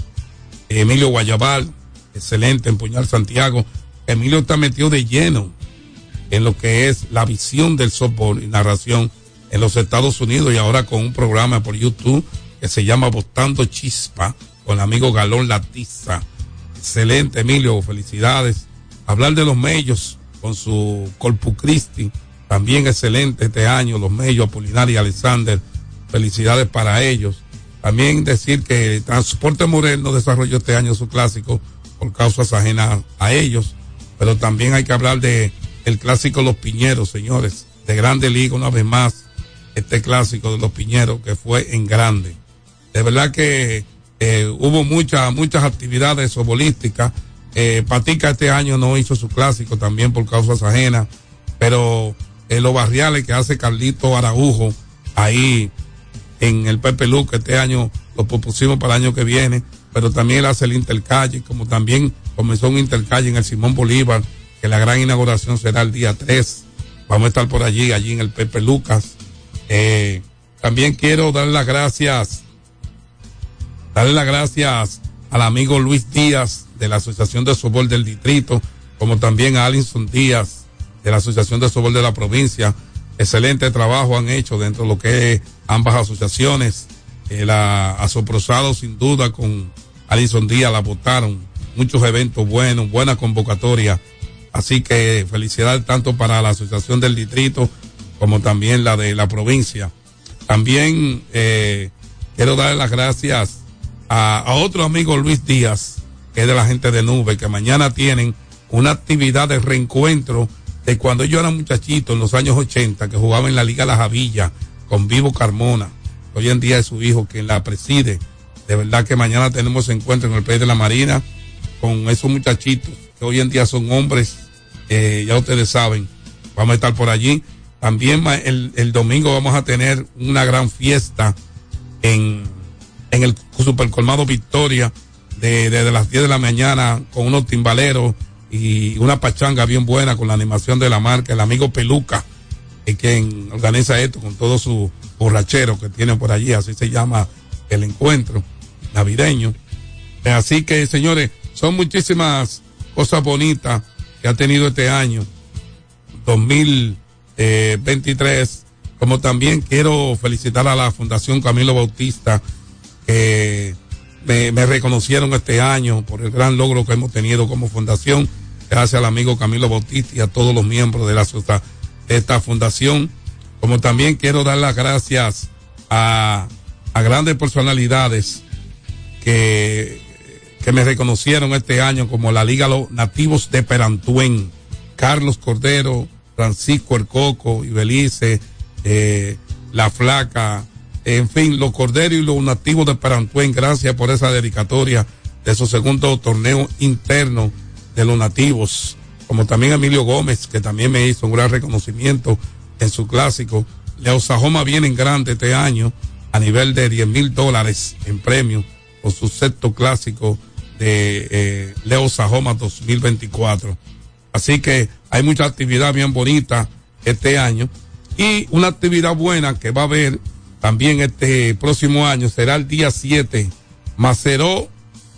Emilio Guayabal, excelente en Puñal Santiago. Emilio está metido de lleno en lo que es la visión del softball y narración en los Estados Unidos y ahora con un programa por YouTube que se llama Botando Chispa con el amigo Galón Latiza. Excelente, Emilio, felicidades. Hablar de los mellos con su Corpus Christi, también excelente este año, los mellos, Apolinar y Alexander, felicidades para ellos. También decir que Transporte Moreno desarrolló este año su clásico por causas ajenas a ellos, pero también hay que hablar de el clásico Los Piñeros, señores, de Grande Liga una vez más, este clásico de Los Piñeros que fue en grande. De verdad que eh, hubo muchas, muchas actividades sobolísticas. Eh, Patica este año no hizo su clásico también por causas ajenas, pero en los barriales que hace Carlito Araujo, ahí en el Pepe Luca este año lo propusimos para el año que viene, pero también él hace el Intercalle, como también comenzó un Intercalle en el Simón Bolívar, que la gran inauguración será el día 3. Vamos a estar por allí, allí en el Pepe Lucas. Eh, también quiero dar las gracias, darle las gracias al amigo Luis Díaz de la Asociación de Sobol del Distrito, como también a Alinson Díaz de la Asociación de Sobol de la provincia. Excelente trabajo han hecho dentro de lo que es ambas asociaciones. Eh, la Asoprosado sin duda con Alison Díaz la votaron. Muchos eventos buenos, buena convocatoria. Así que felicidades tanto para la Asociación del Distrito como también la de la provincia. También eh, quiero dar las gracias a, a, otro amigo Luis Díaz, que es de la gente de Nube, que mañana tienen una actividad de reencuentro de cuando yo era muchachito en los años 80, que jugaba en la Liga La Javilla con Vivo Carmona. Hoy en día es su hijo quien la preside. De verdad que mañana tenemos encuentro en el País de la Marina con esos muchachitos que hoy en día son hombres, eh, ya ustedes saben. Vamos a estar por allí. También el, el domingo vamos a tener una gran fiesta en, en el Supercolmado Victoria desde de, de las 10 de la mañana con unos timbaleros y una pachanga bien buena con la animación de la marca, el amigo Peluca, es quien organiza esto con todo su borrachero que tiene por allí, así se llama el encuentro navideño. Así que, señores, son muchísimas cosas bonitas que ha tenido este año 2023, como también quiero felicitar a la Fundación Camilo Bautista, que me, reconocieron este año por el gran logro que hemos tenido como fundación. Gracias al amigo Camilo Bautista y a todos los miembros de, la, esta fundación. Como también quiero dar las gracias a, a grandes personalidades que, que me reconocieron este año como la Liga Los Nativos de Perantuen. Carlos Cordero, Francisco El Coco, Ibelice, eh, La Flaca, en fin, los corderos y los nativos de Perantuen, gracias por esa dedicatoria de su segundo torneo interno de los nativos, como también Emilio Gómez, que también me hizo un gran reconocimiento en su clásico. Leo Sajoma viene en grande este año a nivel de 10 mil dólares en premio por su sexto clásico de eh, Leo Sajoma 2024. Así que hay mucha actividad bien bonita este año y una actividad buena que va a haber también este próximo año será el día 7, Maceró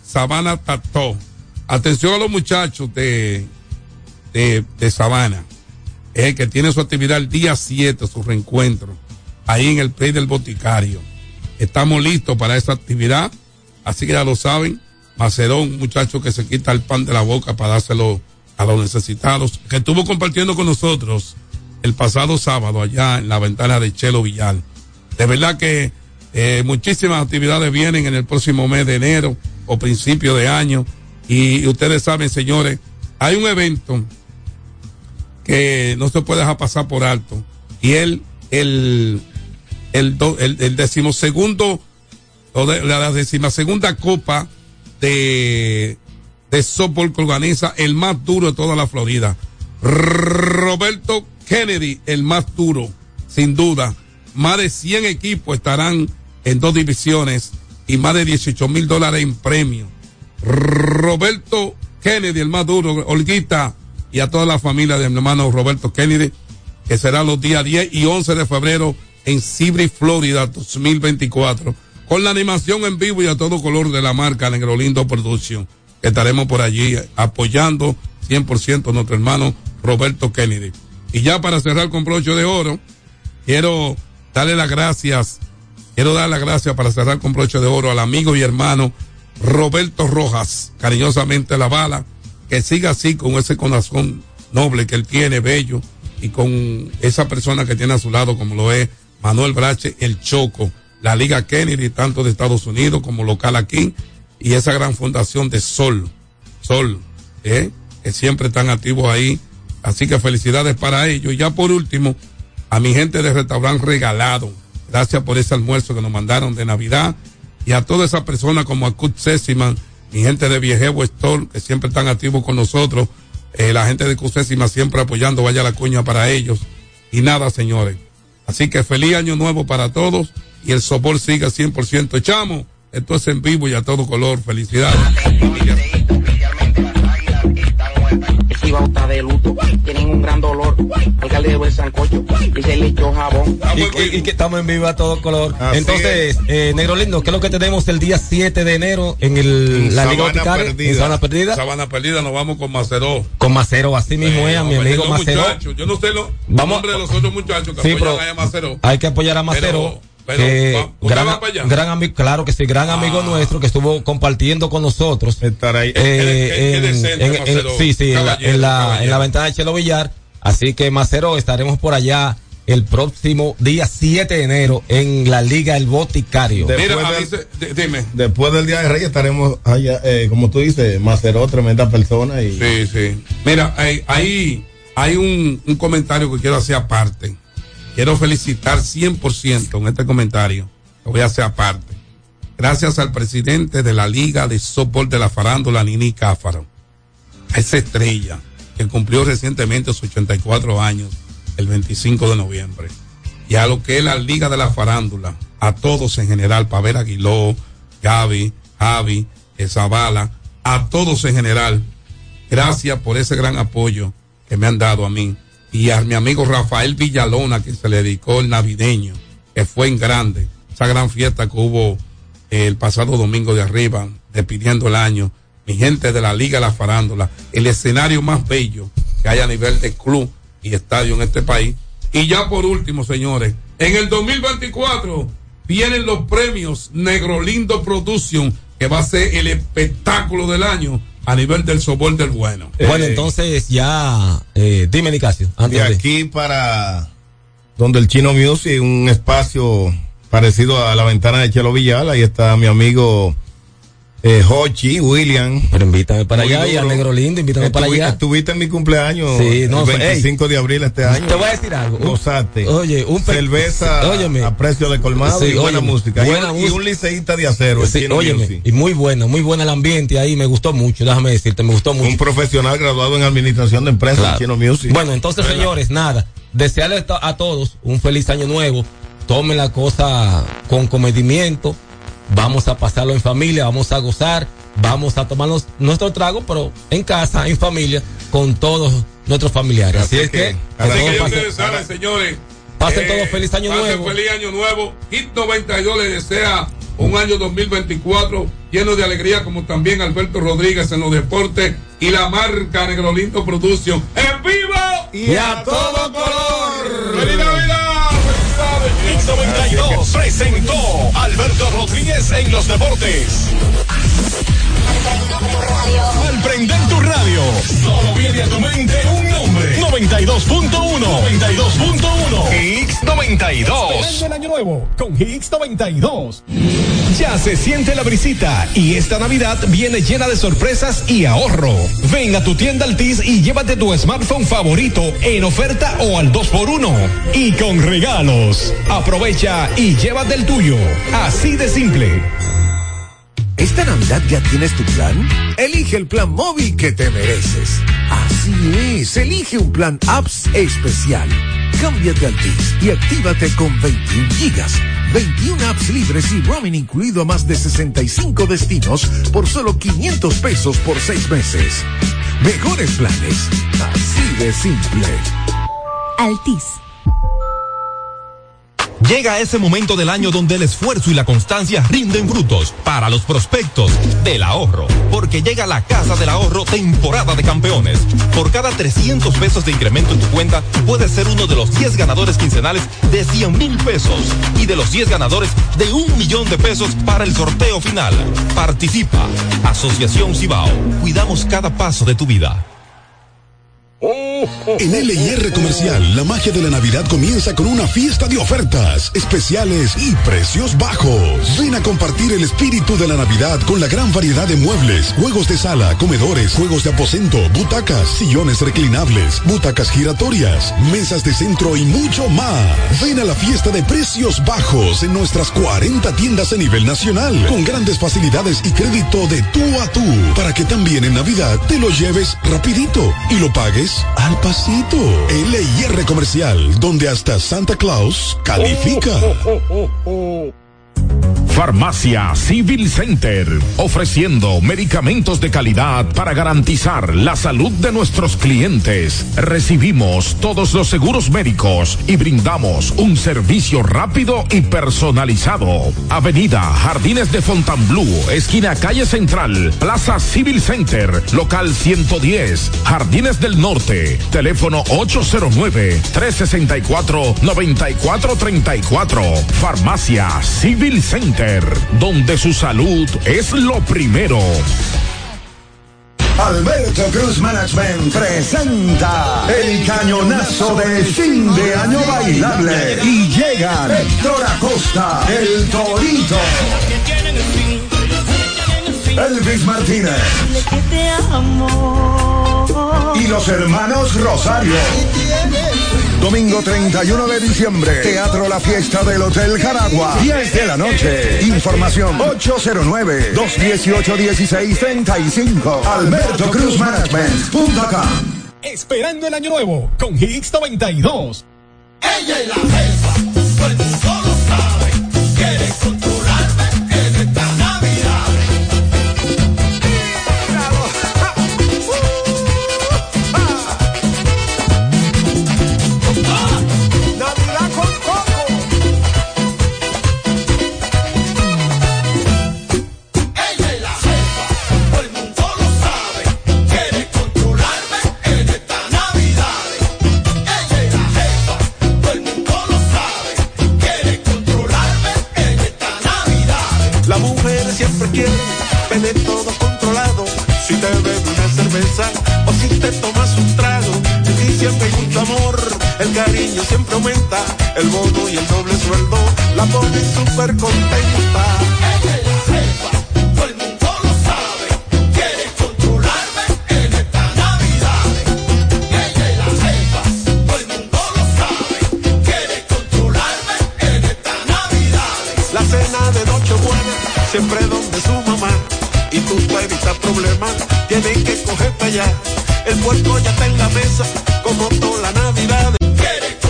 Sabana Tató. Atención a los muchachos de, de, de Sabana, que tiene su actividad el día 7, su reencuentro, ahí en el Play del Boticario. estamos listos para esa actividad. Así que ya lo saben, Macerón, un muchacho que se quita el pan de la boca para dárselo a los necesitados, que estuvo compartiendo con nosotros el pasado sábado allá en la ventana de Chelo Villal. De verdad que eh, muchísimas actividades vienen en el próximo mes de enero o principio de año. Y, ustedes saben, señores, hay un evento que no se puede dejar pasar por alto. Y él, el, el, el, el decimosegundo, o de, la decimasegunda copa de, de softball que organiza el más duro de toda la Florida. Roberto Kennedy, el más duro, sin duda. Más de 100 equipos estarán en dos divisiones y más de 18 mil dólares en premio. Roberto Kennedy, el más duro, Olguita, y a toda la familia de mi hermano Roberto Kennedy, que será los días 10 y 11 de febrero en Sibri, Florida, 2024, con la animación en vivo y a todo color de la marca Negrolindo Production. Estaremos por allí apoyando 100% a nuestro hermano Roberto Kennedy. Y ya para cerrar con broche de oro, quiero darle las gracias, quiero dar las gracias para cerrar con broche de oro al amigo y hermano Roberto Rojas, cariñosamente la bala, que siga así con ese corazón noble que él tiene, bello, y con esa persona que tiene a su lado, como lo es Manuel Brache, el Choco, la Liga Kennedy, tanto de Estados Unidos como local aquí, y esa gran fundación de Sol, Sol, ¿eh? que siempre están activos ahí. Así que felicidades para ellos. Y ya por último, a mi gente de restaurante regalado, gracias por ese almuerzo que nos mandaron de Navidad y a todas esas personas como a Kurt Sessiman, mi gente de Viejevo Store, que siempre están activos con nosotros, eh, la gente de Kurt Sessiman siempre apoyando, vaya la cuña para ellos. Y nada, señores. Así que feliz año nuevo para todos y el sopor siga 100%. Echamos, esto es en vivo y a todo color. Felicidades.
Bauta de luto, tienen un gran dolor. Alcalde de buen sancocho, y se le echó jabón.
Y, y- y que estamos en vivo a todo color.
Así
Entonces, eh, Negro Lindo, ¿qué es lo que tenemos el día 7 de enero en el, la Liga Boticaria? En Sabana Perdida.
Sabana Perdida, nos vamos con Macero.
Con Macero, así mismo es, a mi amigo
los
Macero.
muchachos, Yo no sé lo,
Vamos-
nombre de los otros muchachos que
Sí,
apoyan
pero
a Macero.
hay que apoyar a Macero.
pero,
que
va- ¿usted
gran,
va para allá?
gran amigo, claro que sí, gran amigo nuestro que estuvo compartiendo con nosotros.
Estar ahí.
eh, sí, sí, en la, en la- en la ventana de Chelo Villar. Así que Macero, estaremos por allá el próximo día 7 de enero en la Liga El Boticario.
Después
del- dime.
Después del Día de Reyes estaremos allá, eh, como tú dices, Macero, tremenda persona. Y...
Sí, sí. Mira, hay, hay, hay un, un comentario que quiero hacer aparte. Quiero felicitar 100% en este comentario. Lo voy a hacer aparte. Gracias al presidente de la Liga de Softball de la Farándula, Nini Cáfaro. A esa estrella que cumplió recientemente sus 84 años, el 25 de noviembre. Y a lo que es la Liga de la Farándula, a todos en general, Pavel Aguiló, Gaby, Javi, Zavala, a todos en general, Gracias por ese gran apoyo que me han dado a mí. Y a mi amigo Rafael Villalona, que se le dedicó el navideño, que fue en grande. Esa gran fiesta que hubo eh, el pasado domingo de arriba, despidiendo el año. Mi gente de la Liga La Farándula, el escenario más bello que hay a nivel de club y estadio en este país. Y ya por último, señores, en el 2024 vienen los premios Negro Lindo Production, que va a ser el espectáculo del año a nivel del sobor del bueno.
Bueno, entonces ya, eh, dime Nicasio. Antes de-
aquí para donde el Chino Music, un espacio parecido a la ventana de Chelo Villal, ahí está mi amigo eh, Hochi, William.
Pero invítame para allá y a. Negro Lindo, invítame para allá.
Estuviste en mi cumpleaños
Sí, no,
el
fue-
25 de abril este año.
Te voy a decir algo.
Gozaste.
Oye, un
cerveza
Óyeme.
a precio de colmado
Sí,
y buena
óyeme,
música. Y
buena
un- y, un liceísta de acero,
Sí, óyeme,
Music.
y muy buena, muy buena el ambiente ahí, me gustó mucho, déjame decirte, me gustó mucho.
Un profesional graduado en administración de empresas,
Claro.
Chino Music.
Bueno, entonces,
¿Verdad?
señores, nada. Desearles a todos un feliz año nuevo. Tomen la cosa con comedimiento. Vamos a pasarlo en familia, vamos a gozar, vamos a tomarnos nuestro trago, pero en casa, en familia, con todos nuestros familiares. Así, es que, que
Así que ustedes saben, señores. eh,
Pasen todos feliz año
pasen
nuevo.
feliz año nuevo. Hit 92 le desea un año 2024 lleno de alegría, como también Alberto Rodríguez en los deportes y la marca Negrolindo Production. ¡En vivo!
Y a todo
color! ¡Feliz Navidad! ¡Felicidades!
Hit 92 presentó Alberto Rodríguez en los deportes. Al prender tu radio, solo viene a tu mente un nombre. 92.1. 92.1. X92.
el año nuevo con Higgs 92.
Ya se siente la brisita y esta Navidad viene llena de sorpresas y ahorro. Ven a tu tienda Altis y llévate tu smartphone favorito en oferta o al 2x1 y con regalos. Aprovecha y llévate el tuyo. Así de simple.
¿Esta Navidad ya tienes tu plan? Elige el plan móvil que te mereces. Así es, elige un plan apps especial. Cámbiate al TIS y actívate con 21 gigas, 21 apps libres y roaming incluido a más de 65 destinos por solo 500 pesos por 6 meses. Mejores planes, así de simple.
Altis.
Llega ese momento del año donde el esfuerzo y la constancia rinden frutos para los prospectos del ahorro, porque llega la Casa del Ahorro temporada de campeones. Por cada 300 pesos de incremento en tu cuenta, puedes ser uno de los 10 ganadores quincenales de 100 mil pesos y de los 10 ganadores de un millón de pesos para el sorteo final. Participa. Asociación Cibao. Cuidamos cada paso de tu vida.
En LIR Comercial, la magia de la Navidad comienza con una fiesta de ofertas, especiales y precios bajos. Ven a compartir el espíritu de la Navidad con la gran variedad de muebles, juegos de sala, comedores, juegos de aposento, butacas, sillones reclinables, butacas giratorias, mesas de centro y mucho más. Ven a la fiesta de precios bajos en nuestras 40 tiendas a nivel nacional, con grandes facilidades y crédito de tú a tú, para que también en Navidad te lo lleves rapidito y lo pagues al pasito. LIR Comercial, donde hasta Santa Claus califica.
Farmacia Civil Center, ofreciendo medicamentos de calidad para garantizar la salud de nuestros clientes. Recibimos todos los seguros médicos y brindamos un servicio rápido y personalizado. Avenida Jardines de Fontainebleau, esquina calle Central, Plaza Civil Center, local 110, Jardines del Norte, teléfono 809-364-9434. Farmacia Civil Center donde su salud es lo primero.
Alberto Cruz Management presenta el cañonazo de fin de año bailable y llegan Héctor Acosta, el Torito, Elvis Martínez y los hermanos Rosario. Domingo 31 de diciembre, Teatro La Fiesta del Hotel Jaragua, 10 de la noche. Información 809-218-1635. Alberto Cruz Management.com.
Esperando el año nuevo con Higgs 92.
Ella es la jefa, El
bono y el doble sueldo la ponen súper contenta.